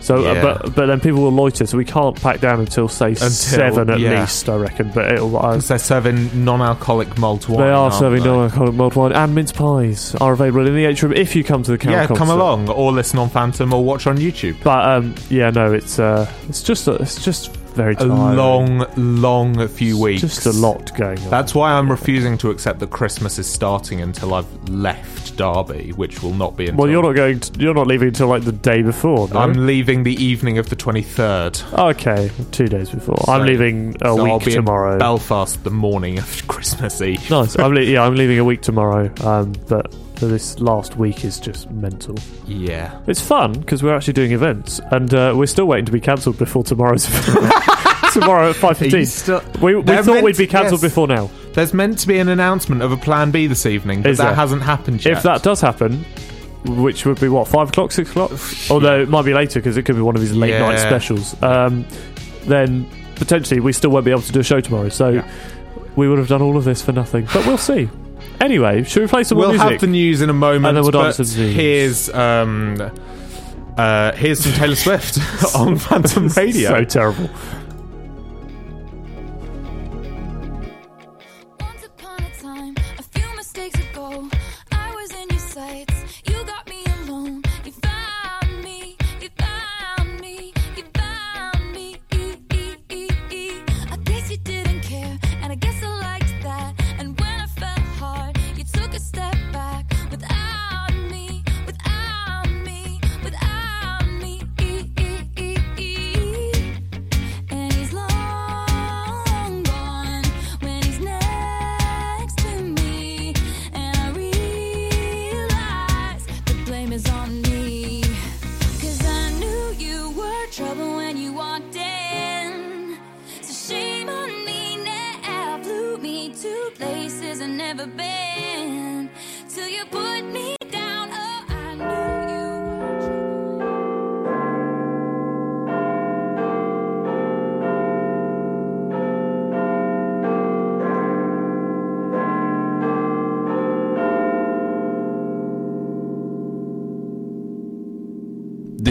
C: So,
B: Yeah.
C: uh, but but then people will loiter, so we can't pack down until say
B: Until-
C: seven at
B: yeah.
C: least, I reckon. But it'll. Uh,
B: they're serving non-alcoholic malt wine.
C: they are serving
B: they?
C: non-alcoholic mulled wine and mince pies are available in the atrium if you come to the Carol
B: Yeah, come along or listen on Phantom or watch on YouTube.
C: But um, yeah, no, it's uh, it's just a, it's just very
B: A
C: tiring.
B: long, long few weeks.
C: just a lot going on.
B: That's why I'm refusing to accept that Christmas is starting until I've left Derby, which will not be until.
C: Well, you're not going. To, you're not leaving until like the day before. No?
B: I'm leaving the evening of the 23rd.
C: okay, two days before. I'm leaving a
B: so I'll
C: week
B: be in
C: tomorrow.
B: Belfast the morning of Christmas Eve.
C: nice. I'm le- yeah, I'm leaving a week tomorrow. Um, but this last week is just mental.
B: Yeah.
C: It's fun because we're actually doing events, and uh, we're still waiting to be cancelled before tomorrow's. tomorrow at five fifteen.
B: still-
C: We, we
B: They're
C: thought
B: meant-
C: we'd be cancelled
B: yes.
C: before now.
B: There's meant to be an announcement of a Plan B this evening, but
C: Is
B: that
C: there?
B: hasn't happened yet.
C: If that does happen, which would be what five o'clock, six o'clock, although it might be later because it could be one of his late night
B: Yeah.
C: specials. Um, then potentially we still won't be able to do a show tomorrow. So we would have done all of this for nothing. But we'll see. Anyway, should we play some
B: we'll
C: more music?
B: have the news in a moment.
C: And then we'll
B: but
C: dance some news.
B: here's um, uh, here's some Taylor Swift on Phantom Radio.
C: so terrible.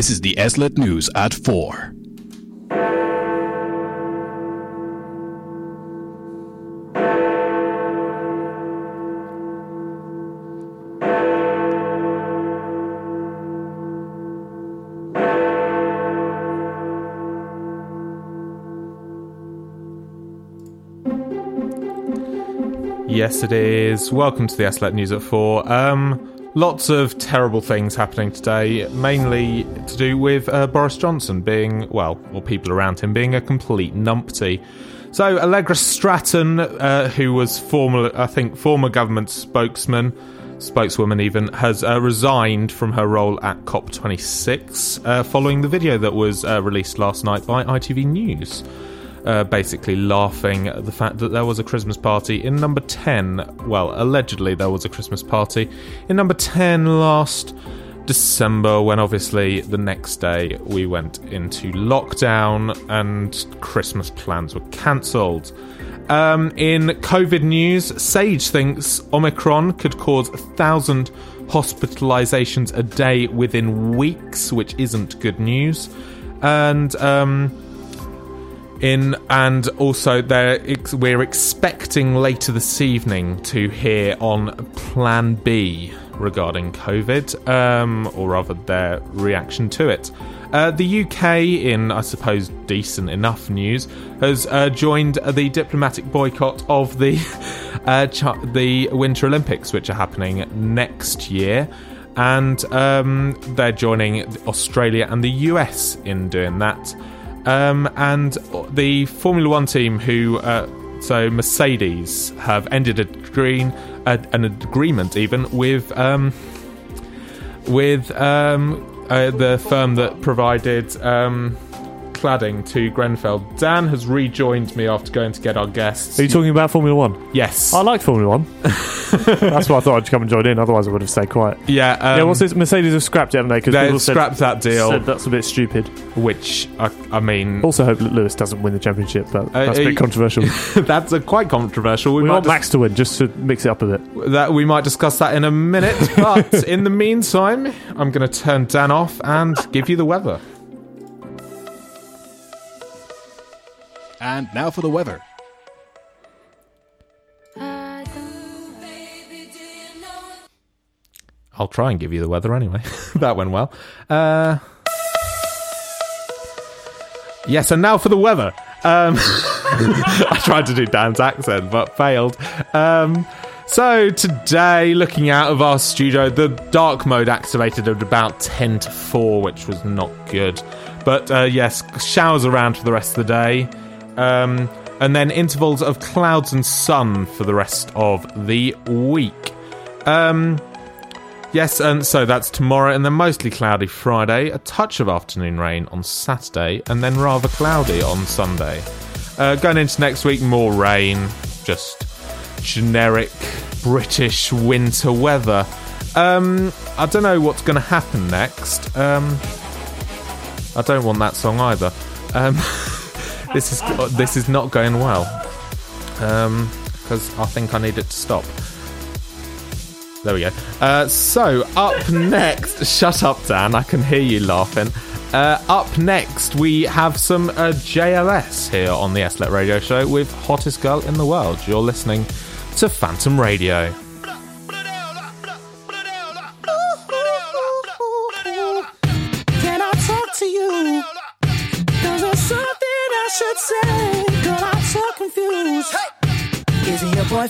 A: This is the SLLET News at 4.
B: Yes, it is. Welcome to the SLLET News at 4. Um, lots of terrible things happening today, mainly to do with uh, Boris Johnson being, well, or people around him being a complete numpty. So, Allegra Stratton, uh, who was former, I think, former government spokesman, spokeswoman even, has uh, resigned from her role at COP26 uh, following the video that was uh, released last night by ITV News uh, basically laughing at the fact that there was a Christmas party in number 10. Well, allegedly, there was a Christmas party in number 10 last December, when obviously the next day we went into lockdown and Christmas plans were cancelled. Um, in COVID news, Sage thinks Omicron could cause a thousand hospitalizations a day within weeks, which isn't good news. And um, in and also we're expecting later this evening to hear on plan b regarding covid um, or rather their reaction to it uh, the uk in i suppose decent enough news has uh, joined the diplomatic boycott of the uh, the winter olympics which are happening next year and um, they're joining Australia and the US in doing that. Um, and the Formula One team, who uh, so Mercedes, have ended a green an agreement even with um, with um, uh, the firm that provided um, cladding to Grenfell. Dan has rejoined me after going to get our guests.
C: Are you talking about Formula One?
B: Yes.
C: I liked Formula One. That's why I thought I'd come and join in. Otherwise, I would have stayed quiet.
B: Yeah, um,
C: yeah. What's this? Mercedes have scrapped it, haven't they? Because
B: They've
C: people said,
B: scrapped that deal.
C: Said that's a bit stupid.
B: Which I, I mean,
C: Also, hope that Lewis doesn't win the championship. But that's a
B: uh,
C: bit controversial.
B: that's a quite controversial. We,
C: we
B: might
C: want
B: dis-
C: Max to win just to mix it up a bit.
B: that we might discuss that in a minute. But in the meantime, I'm going to turn Dan off and give you the weather.
F: And now for the weather.
B: I'll try and give you the weather anyway. that went well. Uh, yes, and now for the weather. Um, I tried to do Dan's accent, but failed. Um, so today, looking out of our studio, the dark mode activated at about 10 to 4, which was not good. But uh, yes, showers around for the rest of the day. Um, and then intervals of clouds and sun for the rest of the week. Um, Yes, and so that's tomorrow, and then mostly cloudy Friday, a touch of afternoon rain on Saturday, and then rather cloudy on Sunday. Uh, going into next week, more rain, just generic British winter weather. Um, I don't know what's going to happen next. Um, I don't want that song either. Um, this is this is not going well because I think I need it to stop. There we go. Uh, so, up next, shut up, Dan. I can hear you laughing. Uh, up next, we have some uh, JLS here on the SLLET Radio Show with Hottest Girl in the World. You're listening to Phantom Radio.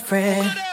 G: He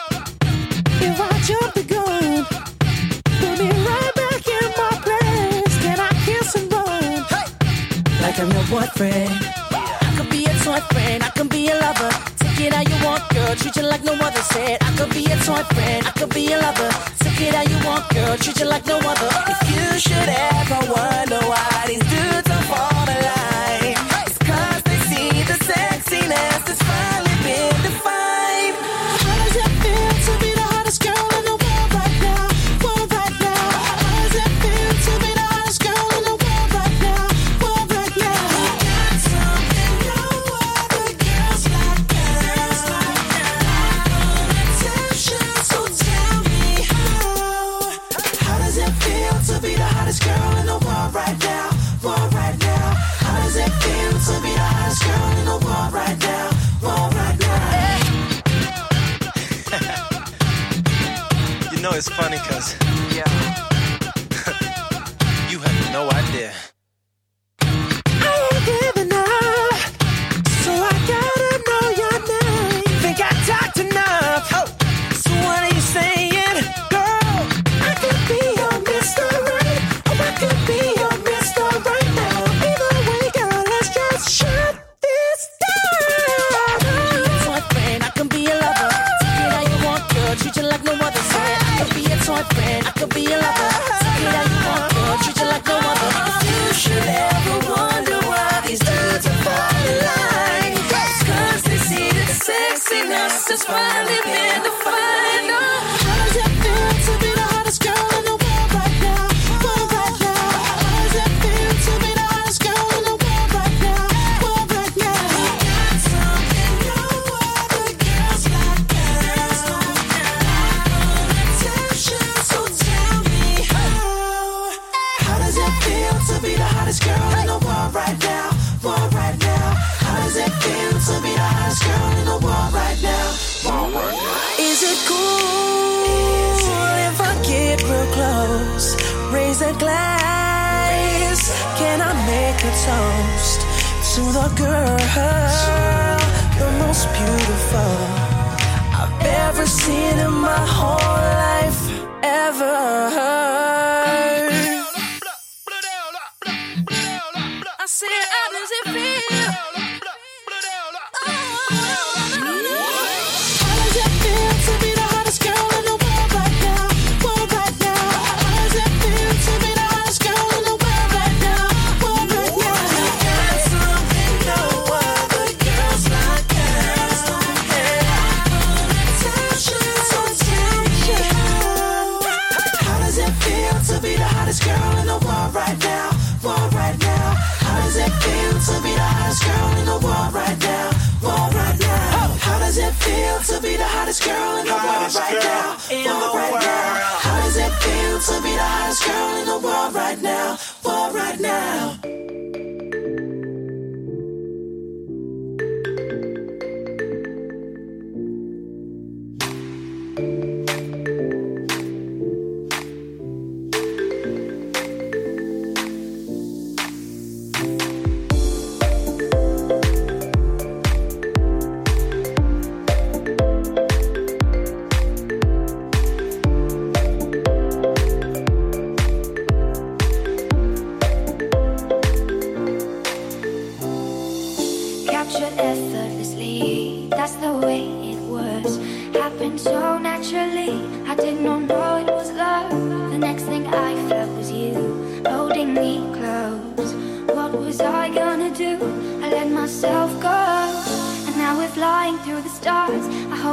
G: hottest girl in the world right now? World right now. How does it feel to be the hottest girl in the world right now? World right now. How does it feel to be the hottest girl in the world right now? World right now. How does it feel to be the hottest girl in the world right now? World right now.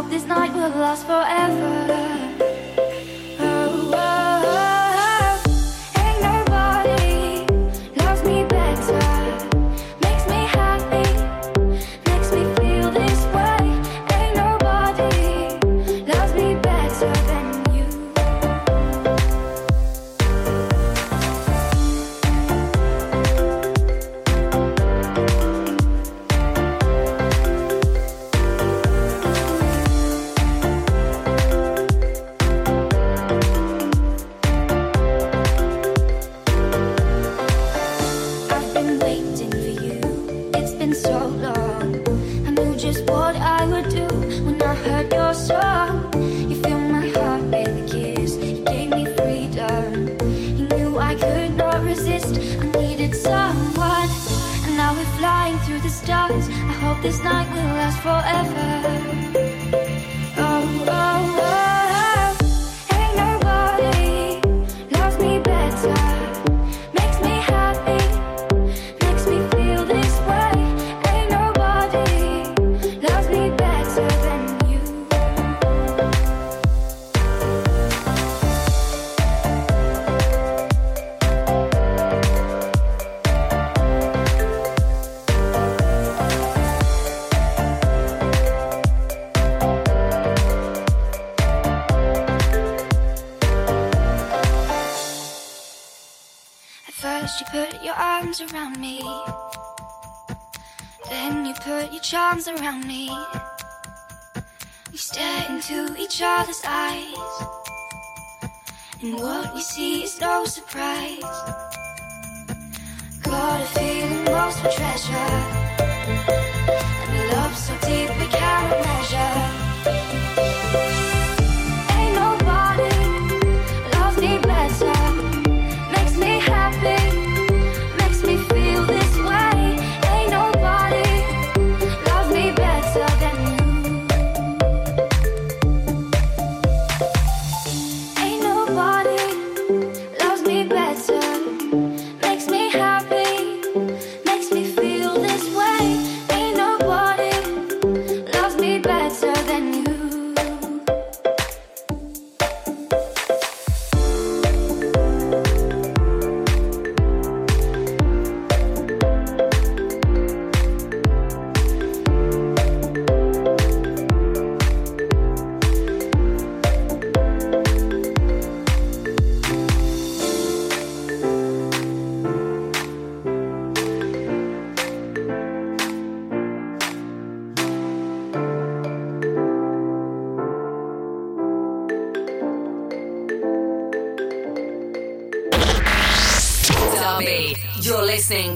O: Hope this night will last forever. Surprise. Got a feeling lost for treasure.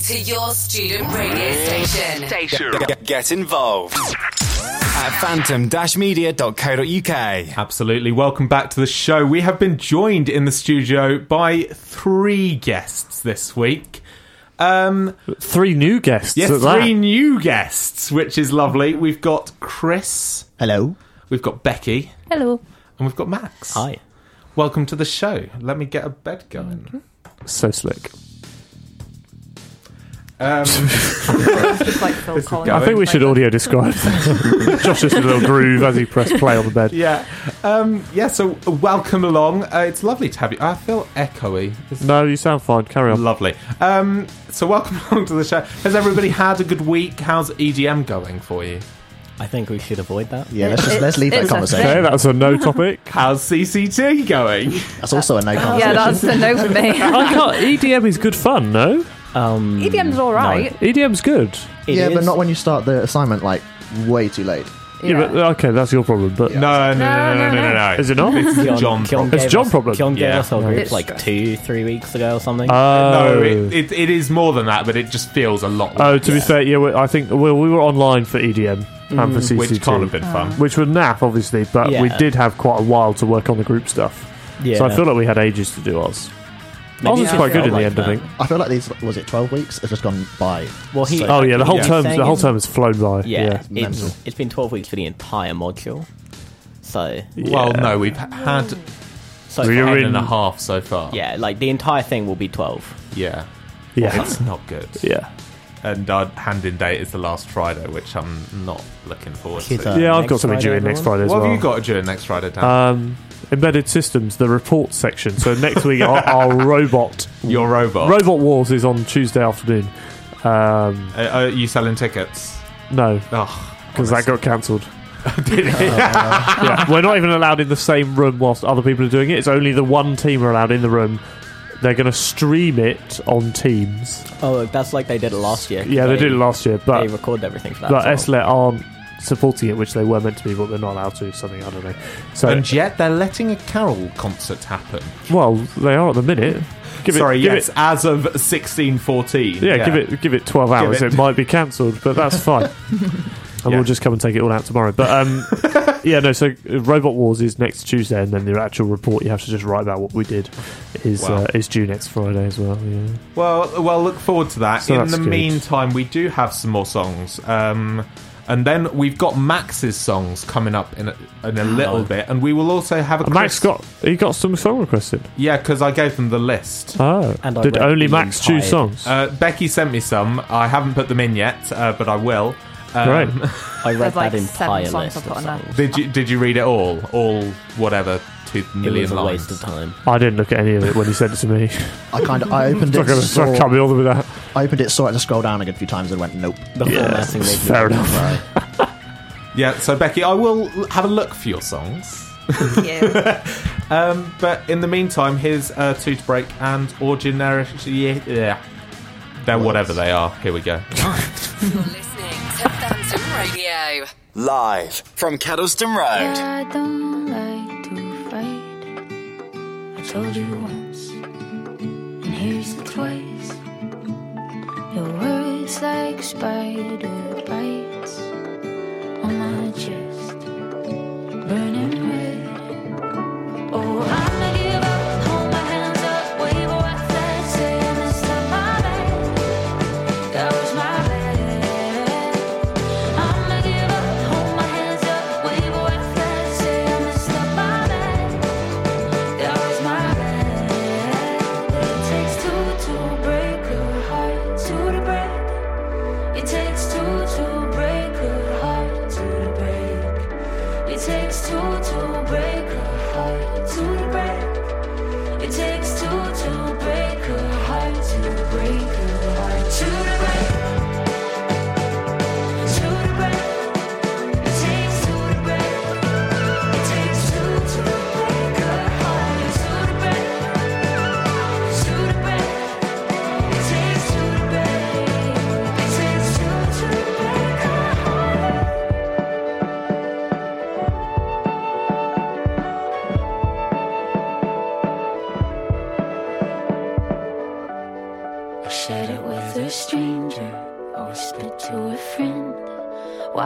D: To your student radio station.
E: Get, get involved at phantom-media.co.uk.
B: Absolutely. Welcome back to the show. We have been joined in the studio by three guests this week. Um,
C: three new guests.
B: Yes,
C: at that.
B: three new guests, which is lovely. We've got Chris.
P: Hello.
B: We've got Becky.
N: Hello.
B: And we've got Max.
P: Hi.
B: Welcome to the show. Let me get a bed going.
C: So slick.
B: Um,
N: Just like Phil Collins.
C: I think we should audio describe. Josh just a little groove as he pressed play on the bed.
B: yeah, um, yeah. So welcome along. Uh, it's lovely to have you. I feel echoey. It's
C: No, you sound fine. Carry on.
B: lovely. Um, so welcome along to the show. Has everybody had a good week? How's EDM going for you?
P: I think we should avoid that.
Q: Yeah, let's just
N: It's-
Q: let's leave that conversation.
C: Okay, that's a no topic.
B: How's CCT going?
Q: That's also a no conversation.
N: Yeah, that's a no for me.
C: I can't. EDM is good fun, no?
P: Um,
N: EDM's all right.
C: EDM's good.
P: it
Q: yeah, but not when you start the assignment like way too late.
C: Yeah, but okay, that's your problem. But
B: No, no, no, no, no, no, no.
C: Is it not?
B: It's
P: Keon-
B: John.
P: Keon
B: problem.
C: It's
P: gave
C: John
P: us-
C: problem.
P: Keon gave
B: Yeah.
P: us our group
N: It's
P: like
N: stress.
P: two, three weeks ago or something.
C: Oh,
B: no, it, it, it is more than that, but it just feels a lot.
C: oh, to be fair, yeah, we- I think well, we were online for EDM and for CCT,
B: which can't have been fun.
C: which were naff, obviously, but we
P: Yeah.
C: did have quite a while to work on the group stuff.
P: yeah.
C: So I feel like we had ages to do ours.
P: Maybe
C: Ours
P: it
C: was quite good
P: felt
C: in the
P: like
C: end, I think.
Q: I feel like these was it twelve weeks? It's just gone by.
P: Well, he-
Q: So-
C: Oh yeah, the whole
P: Yeah.
C: term the whole term has flown by.
P: Yeah,
C: Yeah,
P: it's,
Q: mental.
P: it's been 12 weeks for the entire module. So,
B: Well, no, we've had
P: so
C: We
B: ten
C: were
B: and a half so far.
P: yeah, like the entire thing will be 12.
B: yeah,
C: yeah,
B: It's not good.
C: yeah.
B: And our hand-in date is the last Friday, which I'm not looking forward
P: Kids
B: to.
P: are-
C: Yeah, I've
P: next
C: got something due
P: Friday,
C: in next
P: everyone?
C: Friday as well.
B: what
C: well.
B: have you got to do next Friday, Dan?
C: Um, embedded systems, the report section. So next week, our, our robot
B: Your robot.
C: robot wars is on Tuesday afternoon. Um,
B: Uh, are you selling tickets?
C: no,
B: Oh,
C: because that got cancelled.
B: did it?
C: yeah, we're not even allowed in the same room whilst other people are doing it. It's only the one team are allowed in the room. They're going to stream it on Teams.
P: Oh, that's like they did it last year.
C: Yeah, they did it last year, but
P: They
C: but
P: recorded everything for that.
C: but
P: as well.
C: Aren't supporting it, which they were meant to be, but they're not allowed to. Something I don't know. So
B: and yet they're letting a carol concert happen.
C: well, they are at the minute. Give it,
B: Sorry,
C: give
B: yes,
C: it,
B: as of 1614.
C: yeah, give it, give it twelve hours.
B: it-
C: It. might be cancelled, but that's fine. And
B: Yeah.
C: we'll just come and take it all out tomorrow. But um, yeah, no. So uh, Robot Wars is next Tuesday, and then the actual report you have to just write about what we did is
B: Wow.
C: uh, is due next Friday as well. Yeah.
B: Well, well, look forward to that.
C: So
B: In the
C: good.
B: meantime, we do have some more songs. Um, and then we've got Max's songs coming up in a, in a little bit, and we will also have a
C: And Max
B: Chris-
C: got he got some song requested.
B: yeah, because I gave them the list.
C: Oh,
P: And I
C: did
P: read
C: only
P: the
C: Max choose songs?
B: Uh, Becky sent me some. I haven't put them in yet, uh, but I will. Um,
C: Great.
P: I read
N: There's like
P: that
N: seven
P: entire
N: songs
P: list.
N: I put
P: of
N: on there.
P: songs.
B: Did you did you read it all? All whatever two
P: It
B: million
P: was a
B: lines.
P: waste of time.
C: I didn't look at any of it when he sent it to me.
Q: I kind of I opened it,
C: can't
Q: saw,
C: can't be bothered with that.
Q: I opened it, saw it, to scroll down a good few times, and went nope.
P: The
C: Yeah,
P: formatting made me
C: fair enough.
P: cry.
B: Yeah, so Becky, I will l- have a look for your songs. um, but in the meantime, here's uh, Two to Break and Ordinary. Yeah, yeah. They're whatever they are. Here we go.
R: Radio.
S: Live from Kedleston Road.
F: I don't like to fight. I told you once, and here's the twice. Your words like spider bites on my chest, burning red. Oh, I'ma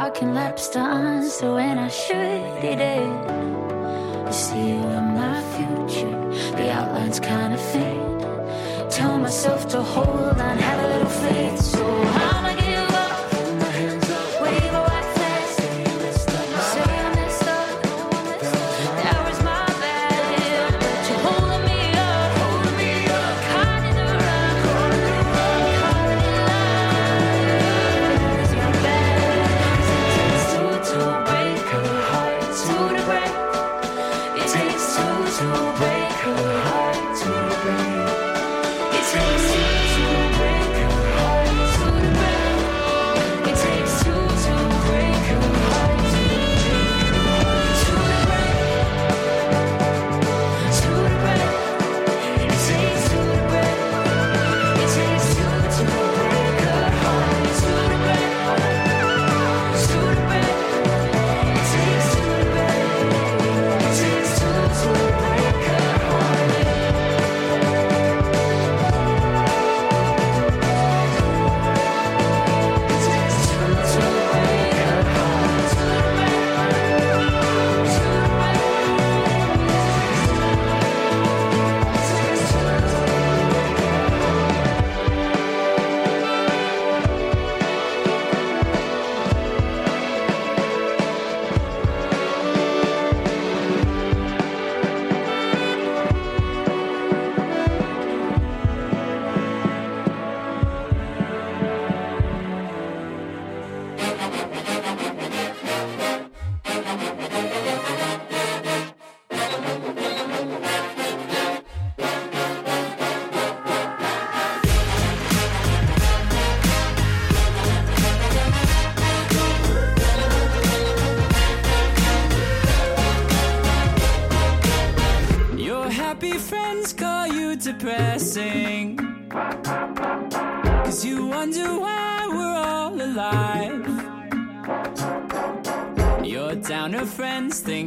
F: Walking laps to answer when I should it end.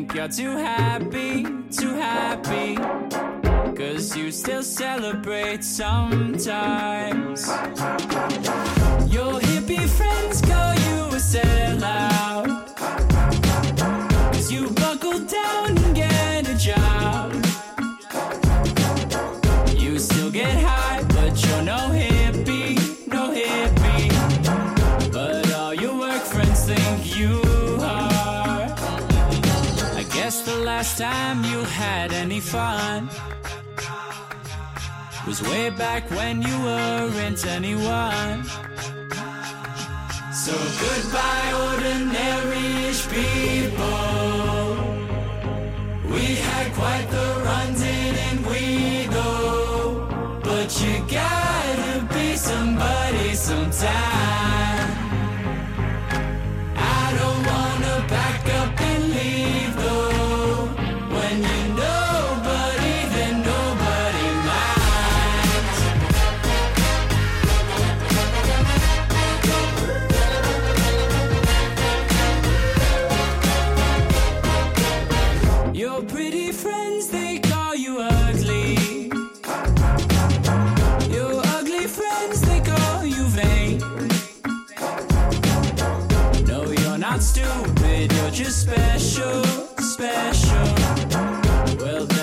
T: Think you're too happy, too happy. Cause you still celebrate sometimes. Your hippie friends call you a sellout. Fun was way back when you weren't anyone. So goodbye, ordinary-ish people. We had quite the run, didn't we? Though, but you gotta be somebody sometime.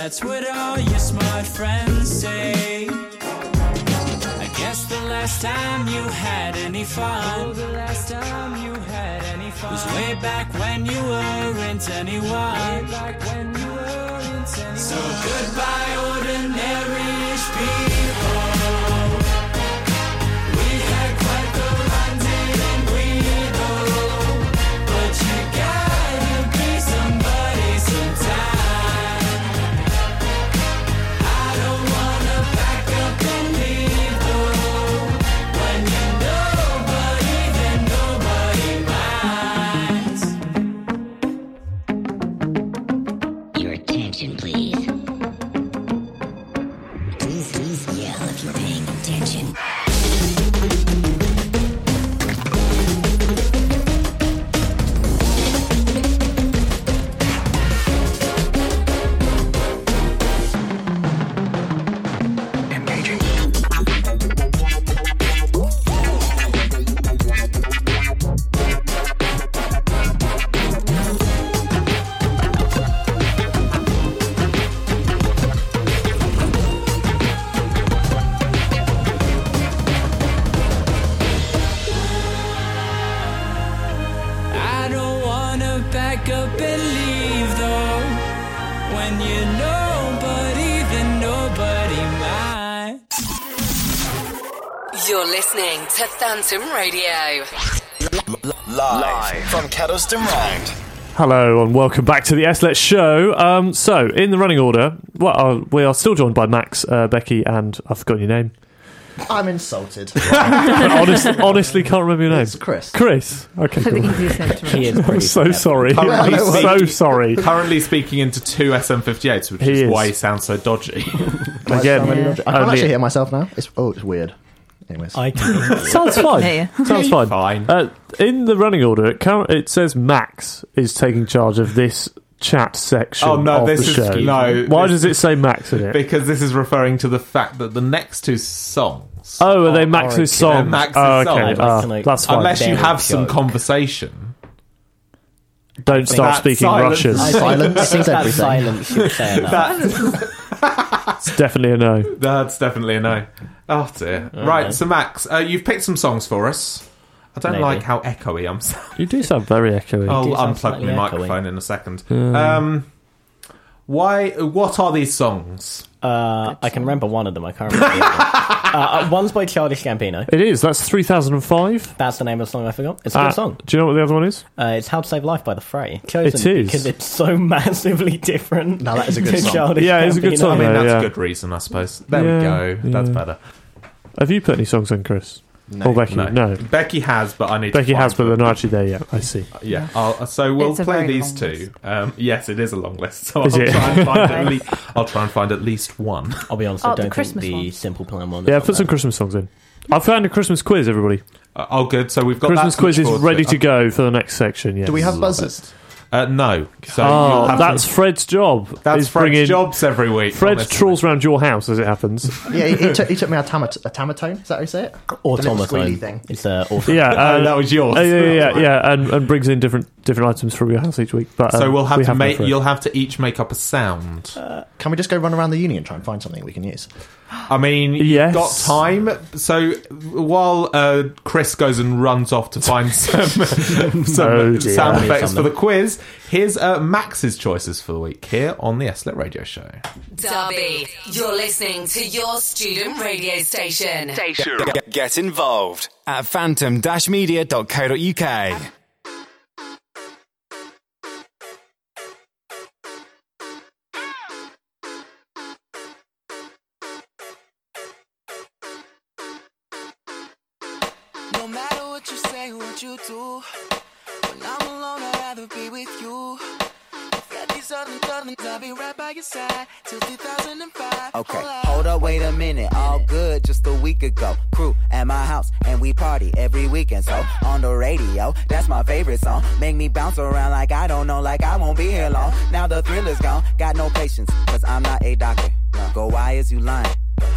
T: That's what all your smart friends say. I guess the last time you had any fun, oh, the last time you had any fun was way back when you weren't anyone. So goodbye, ordinary-ish people.
D: Phantom Radio.
E: Live from Kedleston Road.
C: Hello and welcome back to the SLLET Show. Um, so, in the running order, well, uh, we are still joined by Max, uh, Becky, and I've forgotten your name.
Q: I'm insulted.
C: I honest, honestly can't remember your name.
Q: It's Chris.
C: Chris. Okay,
Q: I think
C: cool.
Q: he's the same to
B: He is
C: I'm
B: pretty
C: so
B: clever.
C: sorry.
B: Currently
C: I'm so
B: speaking-
C: sorry.
B: Currently speaking into two SM58s, which
C: He
B: is,
C: is.
B: why he sounds so dodgy.
C: Again,
Q: I can't
C: only-
Q: actually hear myself now. It's oh, it's weird. Anyways,
C: I can. Sounds fine. Sounds fine.
B: Fine.
C: Uh, in the running order, it, current, it says Max is taking charge of this chat section
B: Oh, no,
C: of
B: this
C: the
B: is-
C: show.
B: no,
C: Why
B: this-
C: does it say Max in it?
B: because this is referring to the fact that the next two songs.
C: Oh, are they Max's
B: They're
C: songs?
B: Max's
C: Oh, okay.
B: songs.
C: Ah, that's fine.
B: Unless you have some
C: joke.
B: conversation.
C: Don't start speaking
B: silence-
C: Russian.
B: I think- Silence I think is that
P: silence should say enough.
C: It's definitely a no.
B: That's definitely a no. Oh dear.
C: All
B: right,
C: right.
B: so Max, uh, you've picked some songs for us. I don't
C: Maybe.
B: like how echoey I'm sounding.
C: You do sound very echoey.
B: I'll
C: You do sound
B: unplug my
C: echoey.
B: microphone in a second.
P: Yeah.
B: Um, why? What are these songs?
P: Uh, I can remember one of them. I can't remember. uh, uh, one's by Childish Gambino.
C: It is. That's 3005.
P: That's the name of the song I forgot. It's a
C: Uh,
P: good song.
C: Do you know what the other one is?
P: Uh, it's How to Save Life by The Fray. Chosen
C: It is.
P: because it's so massively different.
Q: No, that is a good
P: to
Q: song.
P: Childish
C: Yeah, it's a good
P: Gambino.
C: song,
B: I mean,
C: though,
B: that's
C: yeah.
B: a good reason, I suppose. There
C: Yeah,
B: we go. That's
C: yeah.
B: better.
C: Have you put any songs on, Chris? Or Becky? No.
B: Becky has, but I need. to
C: Becky
B: find
C: has, but they're not actually there yet. I see.
B: Yeah, I'll, so we'll
N: It's a
B: play
N: very
B: these
N: long
B: two. Um, yes, it is a long list, so
C: Is
B: I'll
C: it?
B: try, and find at least, I'll try and find at least one.
P: I'll be honest,
N: Oh,
P: I
N: the
P: don't think
N: Christmas
P: the
N: one.
P: Simple Plan one. is
C: Yeah,
P: on
C: put some
P: there.
C: Christmas songs in. I've found a Christmas quiz, everybody.
B: Uh, oh, good. So we've got
C: Christmas
B: that to look
C: quiz is
B: forward
C: ready to
B: Uh,
C: go for the next section. Yes.
Q: Do we have
B: Love
Q: buzzers?
B: Uh, no. So
C: oh, that's
B: to-
C: Fred's job.
B: that's Fred's
C: bringing-
B: jobs every week.
C: Fred
B: honestly.
C: trawls around your house as it happens.
Q: Yeah, he, he, took, he took me a, tamat- a tamatone. Is that how you say it? The little squealy
P: Automaton.
Q: thing.
P: It's uh, auto-
C: Yeah,
B: Oh,
C: uh,
B: that was yours.
C: uh, yeah, yeah, yeah, yeah, and, and brings in different different items from your house each week. But
B: So
C: um,
B: we'll have
C: we
B: to
C: no
B: make. You'll have to each make up a sound.
Q: Can we just go run around the uni and try and find something we can use?
B: I mean,
C: Yes.
B: you've got time. So while uh, Chris goes and runs off to find some, some
C: Oh,
B: sound effects for the quiz, here's uh, Max's choices for the week here on the SLLET Radio Show.
D: Derby, you're listening to your student radio station.
E: Get, get involved at phantom-media.co.uk.
G: other I'll be right by your side till 2005.
U: Okay,
G: Hold up.
U: hold up, wait a minute. All good just a week ago. Crew at my house and we party every weekend. So on the radio, that's my favorite song. Make me bounce around like I don't know, like I won't be here long. Now the thrill is gone. Got no patience, cause I'm not a doctor. Go, why is you lying?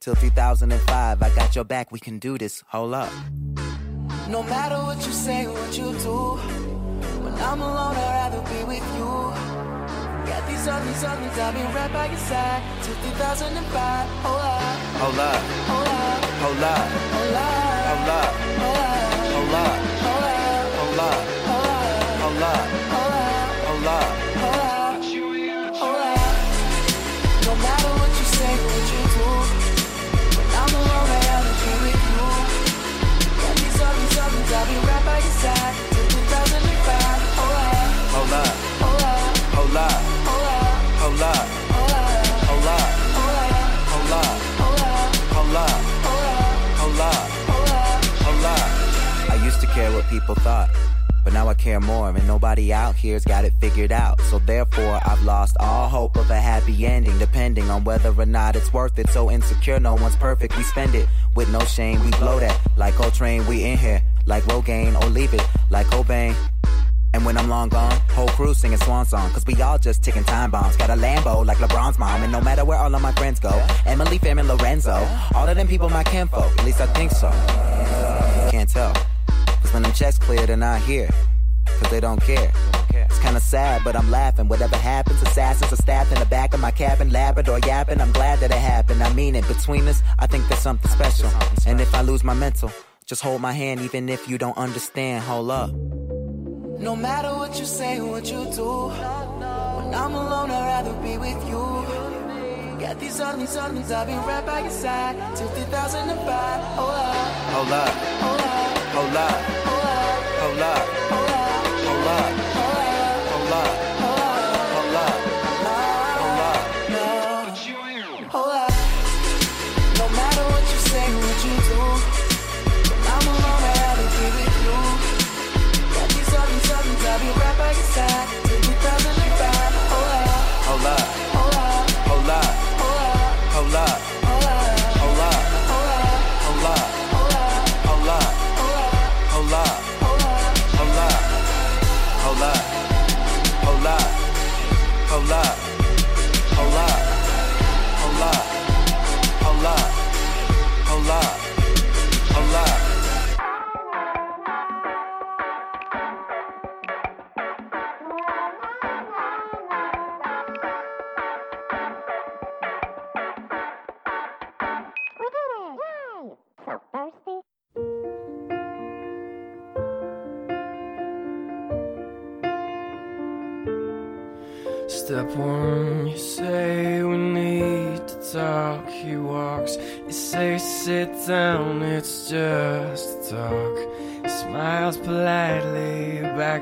U: Till 2005, I got your back, we can do this. Hold up.
G: No matter what you say, or what you do, when I'm alone, I'd rather be with you. Got these others, others, I'll be right by your side till 2005. Hold up,
U: Hold up,
G: hold up,
U: hold up,
G: hold up,
U: hold up,
G: hold up,
U: care what people thought, but now I care more, and nobody out here's got it figured out. So therefore, I've lost all hope of a happy ending, depending on whether or not it's worth it. So insecure, no one's perfect. We spend it with no shame. We blow that like Coltrane. We in here like Rogaine, or leave it like Cobain. And when I'm long gone, whole crew singing swan song. Cause we all just ticking time bombs. Got a Lambo like LeBron's mom. And no matter where all of my friends go, Emily, Fam, and Lorenzo, all of them people my kinfolk. At least I think so. Can't tell. When them checks clear, they're not here. Cause they don't care. It's kinda sad, but I'm laughing. Whatever happens, assassins are stabbed in the back of my cabin, Labrador yapping. I'm glad that it happened. I mean it. Between us, I think there's something special. And if I lose my mental, just hold my hand, even if you don't understand. Hold up.
G: No matter what you say, what you do, when I'm alone, I'd rather be with you. Got these others, others, I'll be right by your side till 2005. Hold up,
U: hold up,
G: Hold up.
U: hold up,
G: Hold up.
U: hold up,
G: Hold up.
U: hold up,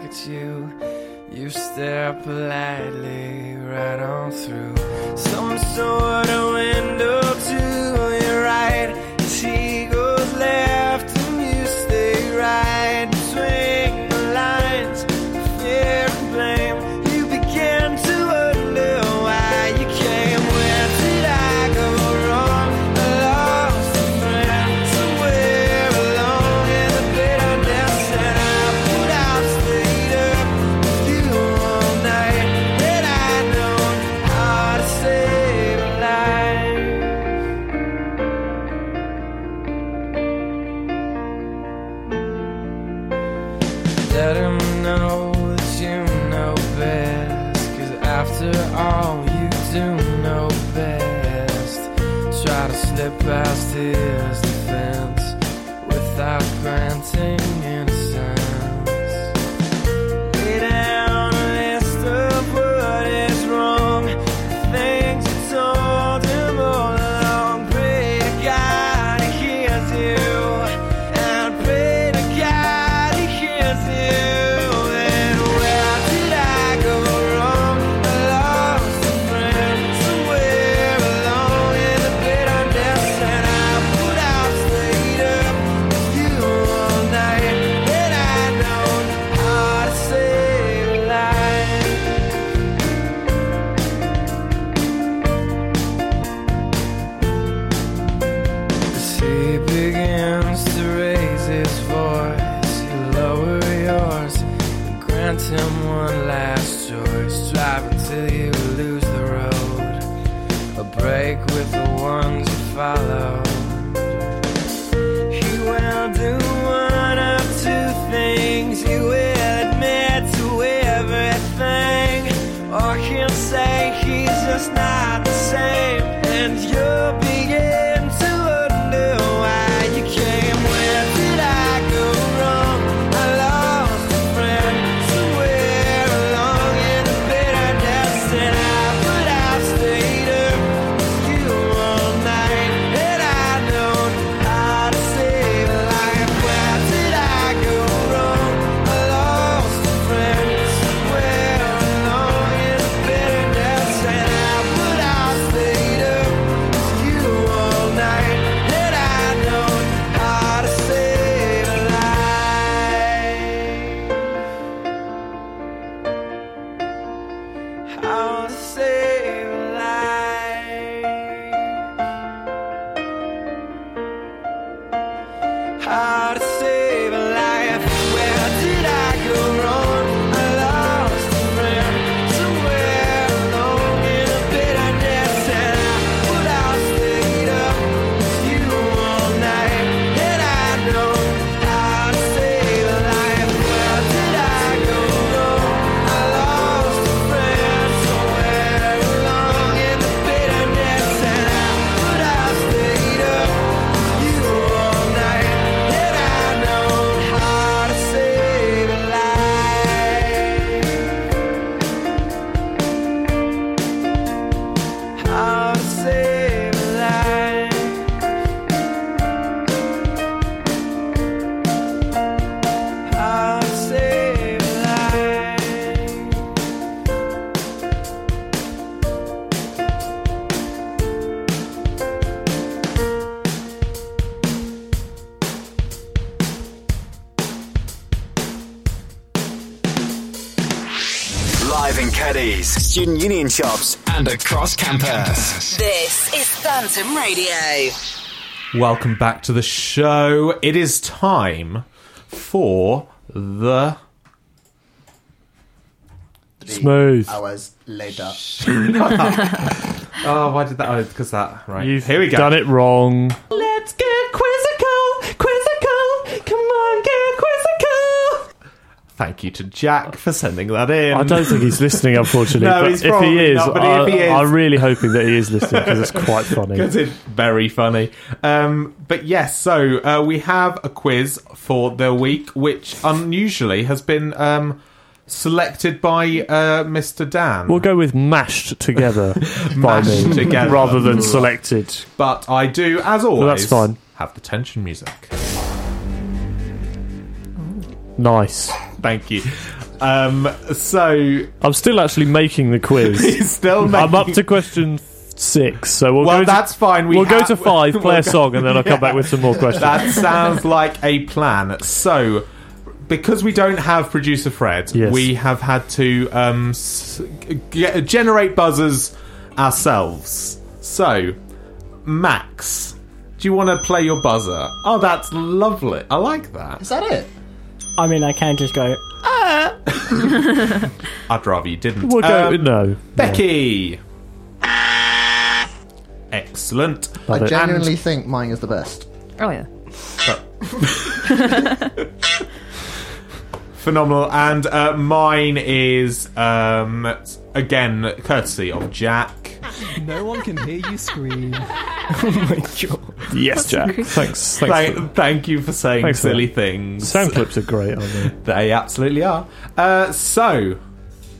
V: at you. You stare politely right on through. Some sort
E: dancing shops and across campus.
D: This is Phantom Radio.
B: Welcome back to the show. It is time for the
C: smooth
Q: hours later.
B: oh, why did that? Oh, because that right.
C: You've
B: Here we go.
C: Done it wrong.
B: Let's go. Thank you to Jack for sending that in.
C: I don't think he's listening, unfortunately.
B: no, he's
C: if he, is,
B: not,
C: I,
B: if he is,
C: I'm really hoping that he is listening because it's quite funny.
B: Because it's very funny. Um, but yes, so uh, we have a quiz for the week, which unusually has been um, selected by uh, Mr. Dan.
C: We'll go with mashed together by
B: mashed
C: me
B: together.
C: rather than selected.
B: But I do, as always, no,
C: that's fine.
B: have the tension music.
C: Nice.
B: Thank you. Um, so
C: I'm still actually making the quiz.
B: He's still
C: I'm up to question six, so we'll
B: Well,
C: go.
B: that's
C: to,
B: fine. We
C: will go to five, play
B: we'll
C: a
B: go-
C: song, and then I'll come back with some more questions.
B: That sounds like a plan. So, because we don't have producer Fred,
C: Yes.
B: we have had to um, s- g- generate buzzers ourselves. So, Max, do you want to play your buzzer? Oh, that's lovely. I like that.
Q: Is that it?
P: I mean, I can't just go. Ah.
B: I'd rather you didn't.
C: We'll go.
B: Um,
C: no,
B: Becky. Excellent.
Q: I
B: And-
Q: genuinely think mine is the best.
N: Oh yeah.
B: Phenomenal. And uh, mine is, um, again, courtesy of Jack.
W: No one can hear you scream.
P: oh my god.
C: Yes, Jack. Thanks. Thanks.
B: Thank,
C: for-
B: thank you for saying
C: Thanks
B: silly
C: that.
B: things.
C: Sound clips are great, aren't they?
B: They absolutely are. Uh, so,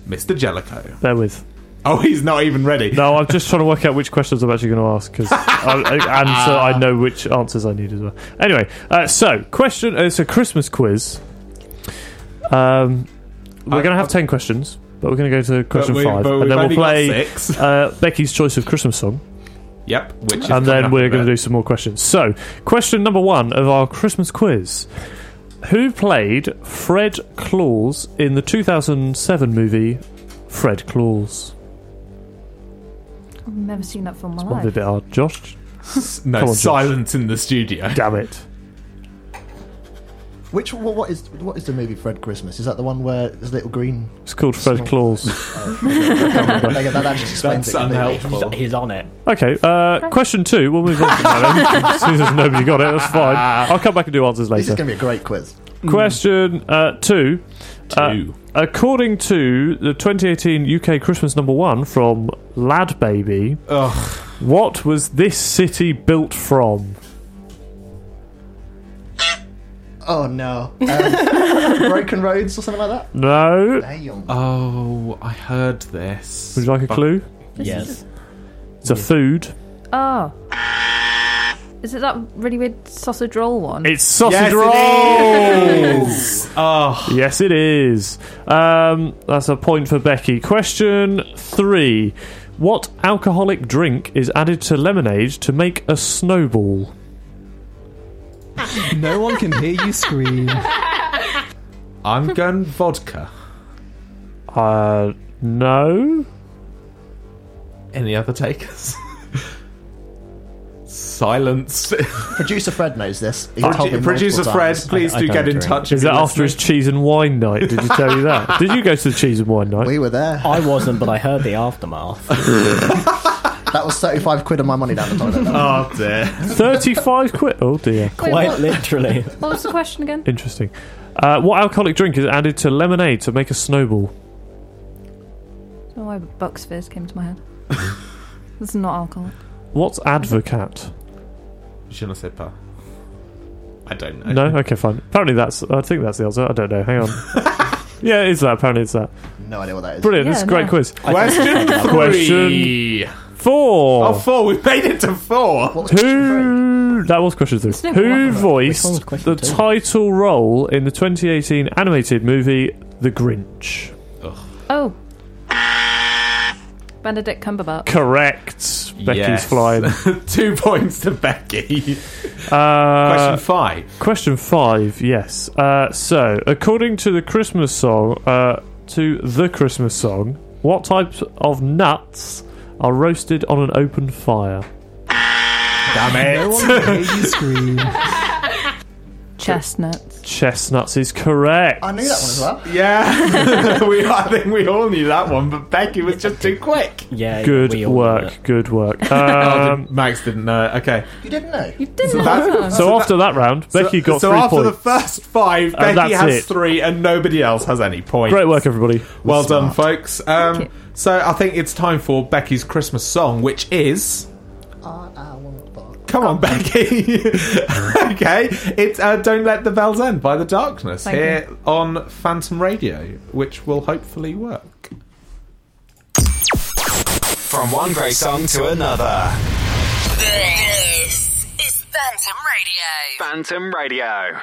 B: Mr. Jellicoe.
C: Bear with.
B: Oh, he's not even ready.
C: No, I'm just trying to work out which questions I'm actually going to ask because, and so I know which answers I need as well. Anyway, uh, so question. It's a Christmas quiz. Um, we're going to have ten questions, but we're going to go to question
B: we-
C: five,
B: but
C: and then we'll play
B: six.
C: uh, Becky's choice of Christmas song,
B: Yep, which is
C: and then we're going to do some more questions. So, question number one of our Christmas quiz: Who played Fred Claus in the 2007 movie Fred Claus?
N: I've never seen that film in my
C: Might be a bit hard, Josh.
B: No,
C: Come on, Josh.
B: silence in the studio.
C: Damn it.
Q: Which what, what is what is the movie Fred Christmas? Is that the one where there's a little green?
C: It's called Fred
Q: small-
C: Claus.
Q: that, that actually explains
B: That's
Q: it. completely.
B: unhelpful.
P: He's, he's on it.
C: Okay, uh, question two. We'll move on to that then. As soon as nobody got it, that's fine. I'll come back and do answers later.
Q: This is going to be a great quiz.
C: Question uh, two. Uh,
B: Two.
C: according to the 2018 UK Christmas number one from LadBaby,
B: Ugh.
C: what was this city built from?
Q: Oh no! Um, broken roads or something like that.
C: No.
Q: Damn.
B: Oh, I heard this.
C: Would you like a
B: But-
C: clue?
P: Yes.
C: It's a food.
N: Oh. Is it that really weird sausage roll one?
C: It's sausage
B: Yes, it
C: rolls.
B: Oh,
C: Yes, it is. Um, that's a point for Becky. Question three. What alcoholic drink is added to lemonade to make a snowball?
W: No one can hear you scream.
B: I'm going vodka.
C: Uh, no.
B: Any other takers? Silence.
Q: Producer Fred knows this. He's told me
B: Producer
Q: multiple
B: Fred,
Q: times.
B: please
P: I- I
B: do
P: don't
B: get in
P: drink.
B: touch.
C: Is
B: if
C: that
B: you're
C: after his
B: listening.
C: cheese and wine night? Did you tell you that? Did you go to the cheese and wine night?
Q: We were there.
P: I wasn't, but I heard the aftermath.
Q: That was thirty-five quid of my money down the toilet.
B: Oh dear.
C: 35 quid. Oh dear.
N: Wait,
P: Quite
N: what,
P: literally.
N: what was the question again?
C: Interesting. Uh, what alcoholic drink is added to lemonade to make a snowball?
N: I don't know why Bucks Fizz came to my head. this is not alcohol.
C: What's advocaat?
B: Je ne sais pas. I don't know.
C: No? Okay, fine. Apparently that's. I think that's the answer. I don't know. Hang on. yeah, it is that. Apparently it's that.
Q: No idea what that is.
C: Brilliant.
N: Yeah,
C: this is a great
N: no.
C: quiz.
B: Question three.
C: Four.
B: Oh, four. We've made it to four.
Q: What was question
C: Who that was question three.
N: Still
C: Who voiced the
P: two?
C: title role in the 2018 animated movie The Grinch?
N: Oh. Benedict Cumberbatch.
C: Correct. Becky's
B: Yes.
C: flying.
B: Two points to Becky.
C: Uh,
B: Question five.
C: Question five, yes. Uh, so, according to the Christmas song, uh, to the Christmas song, what types of nuts are roasted on an open fire?
B: Damn
W: No one can hear you scream.
N: Chestnuts.
C: Chestnuts is correct.
Q: I knew that one as well.
B: Yeah, we, I think we all knew that one, but Becky was just too quick.
P: Yeah.
C: Good
P: we all knew
C: work.
P: it.
C: Good work.
B: Oh,
C: Um,
B: did- Max didn't know. Okay.
Q: You didn't know.
N: You didn't
B: So
N: know
B: that's-
N: that.
C: so after that round, Becky got
B: so
C: three
B: after
C: points.
B: the first five,
C: And
B: Becky
C: that's
B: has
C: it.
B: three, and nobody else has any points.
C: Great work, everybody.
B: Well done, folks. Um,
N: Thank you.
B: so I think it's time for Becky's Christmas song, which is
Q: I, I want Bucks.
B: Come on, Becky. okay, it's uh, "Don't Let the Bells End" by the Darkness
N: Thank
B: here on Phantom Radio, which will hopefully work.
E: From one great song to another.
D: This is Phantom Radio.
E: Phantom Radio.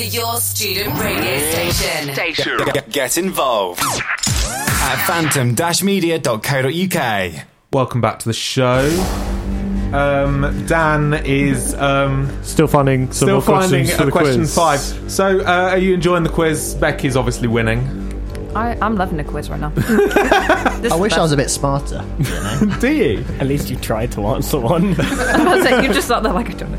D: To your student radio station.
E: Station. Get, get involved at phantom-media.co.uk.
B: Welcome back to the show. Um, Dan is um,
C: still finding some
B: still
C: more
B: finding
C: questions for
B: a
C: the
B: question
C: quiz.
B: five. So, uh, are you enjoying the quiz? Becky's obviously winning.
N: I, I'm loving the quiz right now.
Q: I wish I was a bit smarter.
B: Do you?
P: At least you tried to answer one.
N: I was saying, you just sat there like I don't know.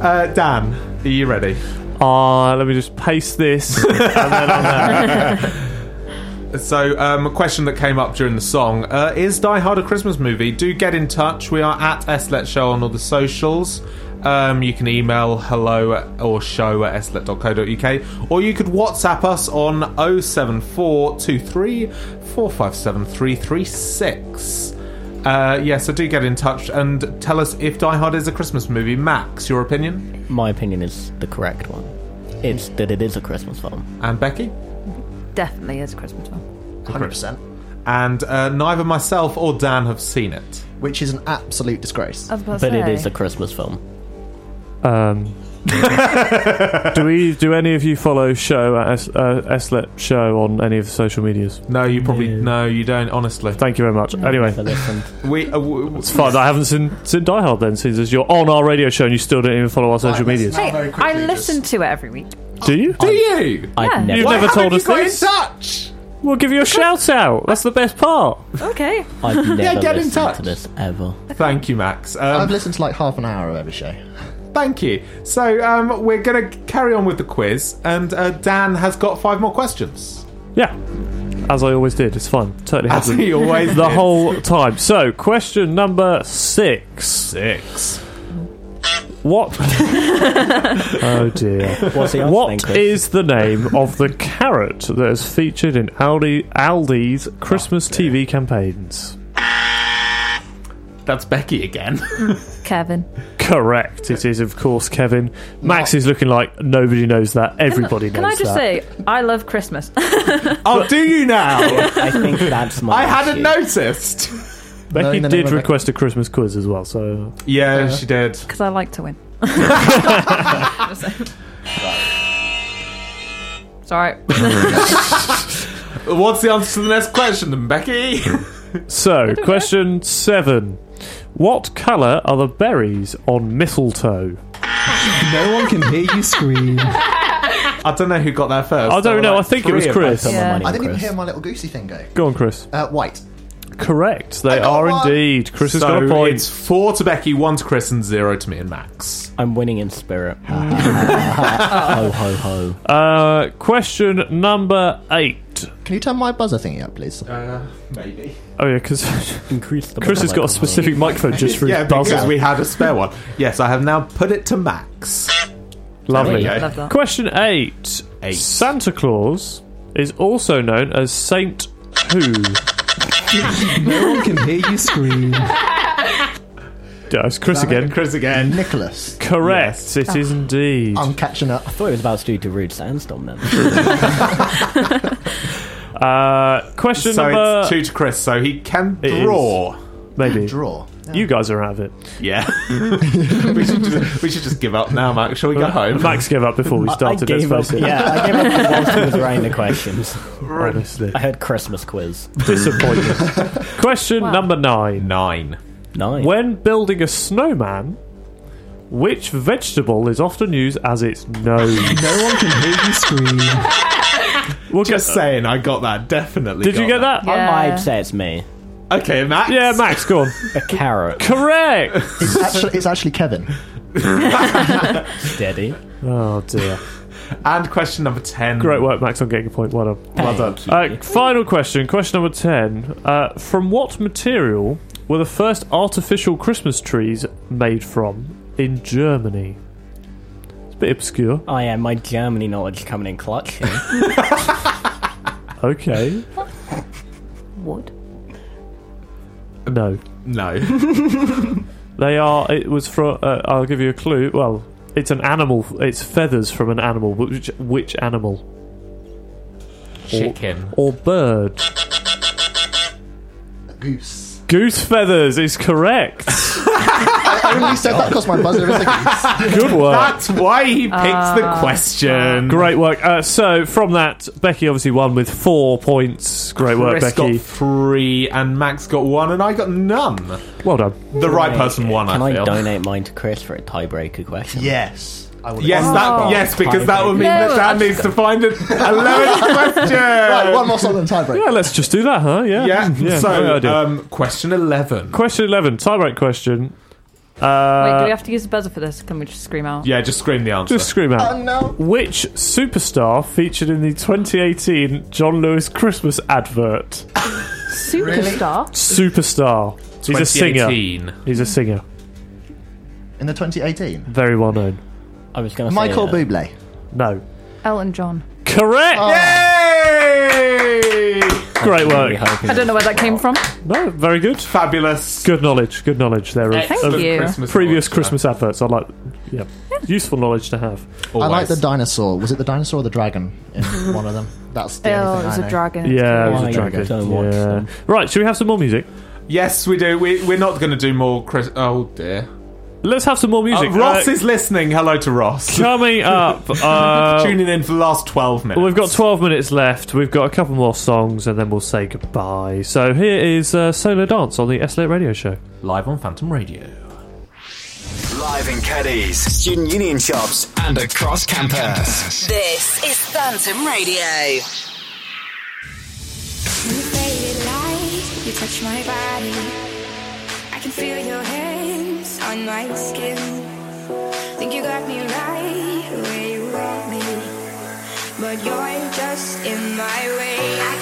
B: Uh, Dan, are you ready?
C: Ah, let me just paste this and then on there.
B: So, um, a question that came up during the song uh, is Die Hard a Christmas movie? Do get in touch. We are at SLLET Show on all the socials. Um, you can email hello at- or show at sllet.co.uk or you could WhatsApp us on 07423 457 336. Uh, yeah, so do get in touch and tell us if Die Hard is a Christmas movie. Max, your opinion?
P: My opinion is the correct one. It's that it is a Christmas film.
B: And Becky?
N: Definitely is a Christmas film.
Q: 100%.
B: and uh, neither myself or Dan have seen it.
Q: Which is an absolute disgrace.
N: I was about to
P: But it
N: say.
P: is a Christmas film.
C: Um, do we? Do any of you follow show at S, uh, SLLET show on any of the social medias?
B: No, you probably no, you don't. Honestly,
C: Thank you very much. Anyway,
P: I listened.
B: we. Uh, w-
C: it's fine. I haven't seen, seen Die Hard then, since as you're on our radio show and you still don't even follow our social medias.
N: Hey,
Q: very
N: I
Q: quickly,
N: listen to it every week.
C: Do you?
B: Do you?
P: I've
N: Yeah.
P: never,
C: You've
B: Why
C: never told
B: you
C: us
B: got in
C: this.
B: touch?
C: We'll give you a shout out. That's the best part.
N: Okay.
P: I've never
B: Yeah, get in
P: listened
B: touch.
P: to this ever.
B: Thank you, Max.
Q: I've
B: Um,
Q: listened to like half an hour of every show.
B: Thank you. So um, we're going to carry on with the quiz, and uh, Dan has got five more questions.
C: Yeah. As I always did. It's fun. Totally
B: As
C: happy.
B: he always
C: the
B: did.
C: whole time. So, question number six.
B: Six.
C: What? oh dear.
P: What's the answer then,
C: What
P: Chris?
C: is the name of the carrot that is featured in Aldi, Aldi's Christmas TV campaigns?
B: That's Becky again.
N: Kevin.
C: Correct. It is, of course, Kevin. Max is looking like nobody knows that. Everybody knows that.
N: Can
C: knows
N: I just
C: that.
N: say, I love Christmas.
B: oh, do you now?
P: I think that's my.
B: I hadn't
P: issue.
B: noticed.
C: Becky did
Q: no, no.
C: request a Christmas quiz as well, so
B: Yeah, she did.
N: Because I like to win. Sorry.
B: What's the answer to the next question, then, Becky?
C: So, question seven. What colour are the berries on mistletoe?
W: No one can hear you scream.
B: I don't know who got there first.
C: I don't
B: There were
C: know,
B: like
C: I think it was
B: three of
C: Chris.
B: us.
N: Yeah.
Q: I
P: on
Q: didn't even hear my little goosey thing go.
C: Go on, Chris.
Q: Uh, white.
C: Correct. They
Q: got
C: are
Q: one.
C: indeed. Chris has got a point.
B: it's four to Becky, one to Chris, and zero to me and Max.
P: I'm winning in spirit. ho ho ho.
C: Uh, question number eight.
Q: Can you turn my buzzer thingy up, please?
B: Uh, maybe.
C: Oh yeah, because
P: Increase the.
C: Chris has got a specific microphone just for
B: Yeah,
C: his buzzer.
B: because we had a spare one. Yes, I have now put it to Max.
C: Lovely.
B: There we go.
N: Love.
C: Question eight.
B: Eight.
C: Santa Claus is also known as Saint Who.
W: No one can hear you scream.
C: Yeah, it's Chris again.
B: Chris again.
Q: Nicholas.
C: Correct. It is indeed.
Q: I'm catching up.
P: I thought it was about Stu to do Rude Sandstorm then.
C: Uh, question
B: So
C: number
B: it's two to Chris, so he can
C: It is.
B: draw.
C: maybe.
Q: Draw.
C: You guys are out of it.
B: Yeah. we, should just, we should just give up now, Max. Shall we go home?
C: Max gave up before we
P: I
C: started.
P: gave up.
C: let's face it.
P: Yeah, I gave up whilst he was writing the questions.
C: honestly,
P: I heard Christmas quiz.
C: disappointed. Question
N: Wow.
C: number nine.
B: Nine.
P: Nine.
C: When building a snowman, which vegetable is often used as its nose?
W: No one can hear you scream.
C: We'll
B: Just
C: get-
B: saying, I got that. Definitely.
C: Did you get that?
N: Yeah.
P: I might say it's me.
B: Okay, Max.
C: Yeah, Max, go on.
P: A carrot.
C: Correct.
Q: It's actually, it's actually Kevin.
P: Steady.
C: Oh dear.
B: And question number ten.
C: Great work, Max, on getting a point. Well done.
B: Well done.
C: Uh, final question, question number 10. Uh, from what material were the first artificial Christmas trees made from in Germany? It's a bit obscure.
P: Oh yeah, my Germany knowledge coming in clutch. here.
C: Okay.
N: Wood.
C: No.
B: No.
C: They are, it was from, uh, I'll give you a clue. Well, it's an animal, it's feathers from an animal. Which, which animal?
B: Chicken.
C: Or bird?
Q: A goose.
C: Goose feathers is correct.
Q: I only said that because my buzzer is a goose.
C: Good work.
B: That's why he picked the question.
C: Great work. Uh, so from that, Becky obviously won with four points. Great work,
B: Chris
C: Becky.
B: got three, and Max got one, and I got none.
C: Well done.
B: The right person won.
P: Can
B: I
P: I
B: feel.
P: donate mine to Chris for a tiebreaker question?
Q: Yes. I would
B: Yes,
N: Oh.
B: that yes, because that would mean
N: No,
B: that Dan needs to find a, a lower question.
Q: Right, one more song than tiebreak.
C: Yeah, let's just do that, huh? Yeah.
B: Yeah.
C: great
B: so,
C: idea.
B: um, question eleven.
C: question 11, tiebreak question.
N: Wait,
C: Uh,
N: do we have to use the buzzer for this? Can we just scream out?
B: Yeah, just scream the answer.
C: just scream out.
Q: Oh no.
C: Which superstar featured in the 2018 John Lewis Christmas advert?
N: Superstar?
C: Superstar. He's a singer. He's a singer.
Q: In the 2018.
C: Very well known.
P: I was going to say
Q: Michael
P: uh,
Q: Bublé.
C: No.
N: Elton John.
C: Correct.
B: Yay!
C: Great
P: I'm
C: work.
P: hoping
N: I don't know where that came from.
C: No, very good.
B: Fabulous.
C: Good knowledge. Good knowledge there. Of,
N: Thank
C: of
N: you.
B: Christmas
C: Previous
B: knowledge
C: Christmas adverts. I like. Yeah. Useful knowledge to have.
Q: I like the dinosaur. Was it the dinosaur or the dragon in one of them? That's the
N: Oh, it was
Q: I
N: a
Q: know.
N: dragon.
C: Yeah, it was
P: Why
C: a dragon. Yeah. Right, should we have some more music?
B: Yes, we do. We, we're not going to do more. Chris- oh dear.
C: Let's have some more
B: Uh,
C: music.
B: Ross
C: Uh,
B: is listening. Hello to Ross.
C: coming up. Uh,
B: Tuning in for the last 12 minutes.
C: We've got 12 minutes left. We've got a couple more songs and then we'll say goodbye. So here is uh, Solo Dance on the SLLET Radio Show.
B: live on Phantom Radio.
E: Live in Cadiz, student union shops, and across campus.
D: This is Phantom Radio.
O: You faded light, you touch my body. I can feel your hands on my skin. Think you got me right where you want me. But you're just in my way. I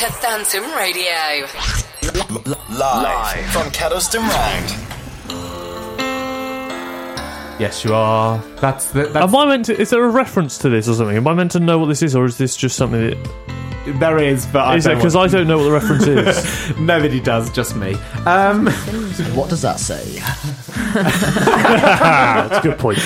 O: to
D: Phantom Radio.
E: Live, Live from Kedleston Road.
B: Yes, you are. That's the. That's,
C: Am I meant to? Is there a reference to this or something? Am I meant to know what this is, or is this just something that?
B: there is, but
C: Is it
B: don't
C: because I don't know what the reference is?
B: Nobody does, just me. Um,
Q: what does that say?
C: That's a good point.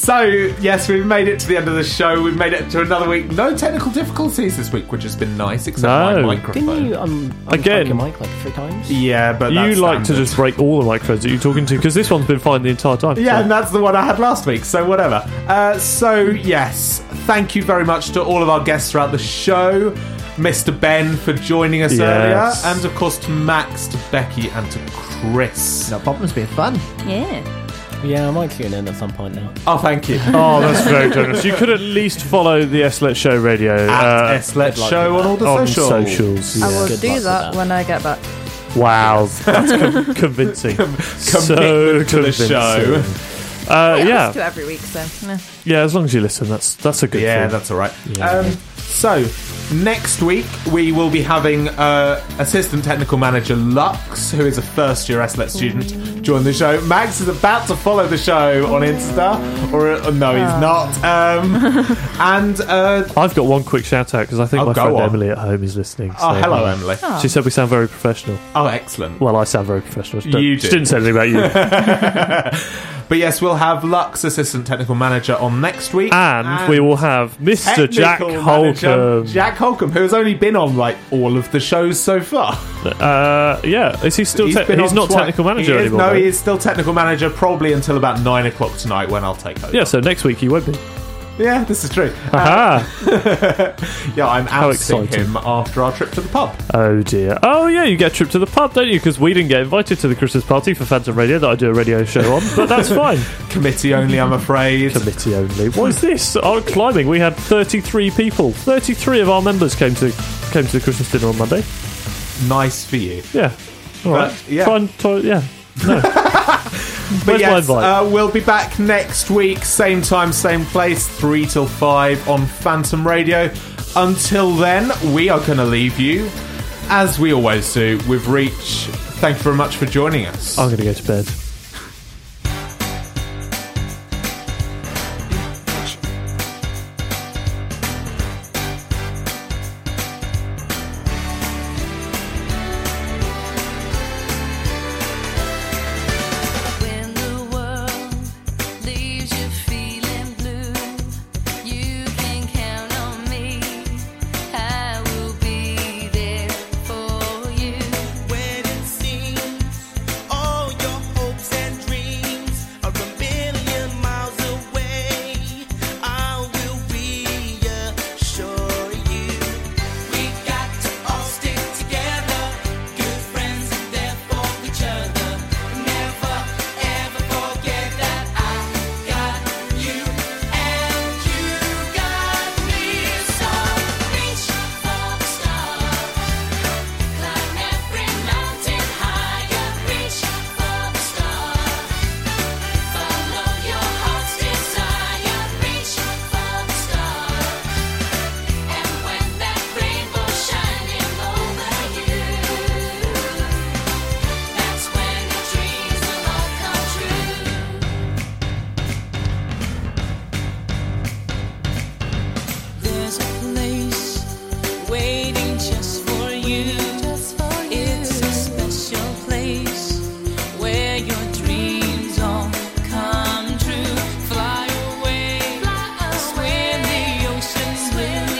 B: So, yes, we've made it to the end of the show. We've made it to another week. No technical difficulties this week, which has been nice, except
C: No.
B: my microphone.
P: Didn't you um, unplug
C: Again.
P: your mic like three times?
B: Yeah, but
C: you
B: that's
C: like to
B: standard.
C: just break all the microphones that you're talking to because this one's been fine the entire time.
B: Yeah,
C: so-
B: and that's the one I had last week, so whatever. Uh, so, yes, thank you very much to all of our guests throughout the show. Mr. Ben for joining us
C: Yes.
B: earlier, and of course to Max, to Becky, and to Chris.
Q: No problem, it's been fun.
N: Yeah.
P: Yeah, I might tune in at some point now.
B: Oh, thank you.
C: Oh, that's very generous. You could at least follow the SLLET Show Radio
B: At
C: uh,
B: S Let Show on all the
C: on
B: socials.
C: socials.
N: I will
P: Good luck
N: do
P: with
N: that
P: that.
N: when I get back.
C: Wow, that's com- convincing. so
B: commitment to the
C: convincing.
B: show.
C: Uh,
N: yeah. I
C: yeah,
N: listen to it every week, so. meh.
C: yeah. As long as you listen, that's that's a good
B: Yeah,
C: thing.
B: that's all right.
C: Yeah.
B: Um, so next week we will be having uh, assistant technical manager Lux, who is a first year SLLET student, join the show. Max is about to follow the show on Insta, or uh, no, he's
N: Oh.
B: not. Um, and uh,
C: I've got one quick shout out because I think
B: Oh,
C: my
B: go
C: friend
B: on.
C: Emily at home is listening.
B: oh,
C: so-
B: hello, Emily.
N: Oh.
C: She said we sound very professional.
B: Oh, excellent.
C: Well, I sound very professional. She don't-
B: You
C: She
B: do.
C: didn't say anything about you.
B: But yes, we'll have Lux, assistant technical manager, on next week,
C: and we will have Mr. Jack
B: manager
C: Holcomb.
B: Jack Holcomb, who has only been on like all of the shows so far.
C: Uh, yeah, is he still?
B: He's
C: te-
B: been
C: he's
B: on
C: not
B: twi-
C: technical manager
B: he is,
C: anymore.
B: No, he is still technical manager, probably until about nine o'clock tonight when I'll take over.
C: Yeah, so next week he won't be.
B: Yeah, this is true.
C: Uh, Aha!
B: yeah, I'm ousting
C: exciting.
B: him after our trip to the pub.
C: oh dear. Oh yeah, you get a trip to the pub, don't you? Because we didn't get invited to the Christmas party for Phantom Radio that I do a radio show on, but that's fine.
B: Committee only, I'm afraid.
C: Committee only. What is this? Our climbing. We had 33 people. 33 of our members came to came to the Christmas dinner on Monday.
B: nice for you.
C: Yeah. All
B: But,
C: right.
B: yeah.
C: And try, yeah. No.
B: But yes, uh, we'll be back next week, same time, same place, 3 till 5 on Phantom Radio. Until then, we are going to leave you, as we always do, with Reach. Thank you very much for joining us.
C: I'm going to go to bed.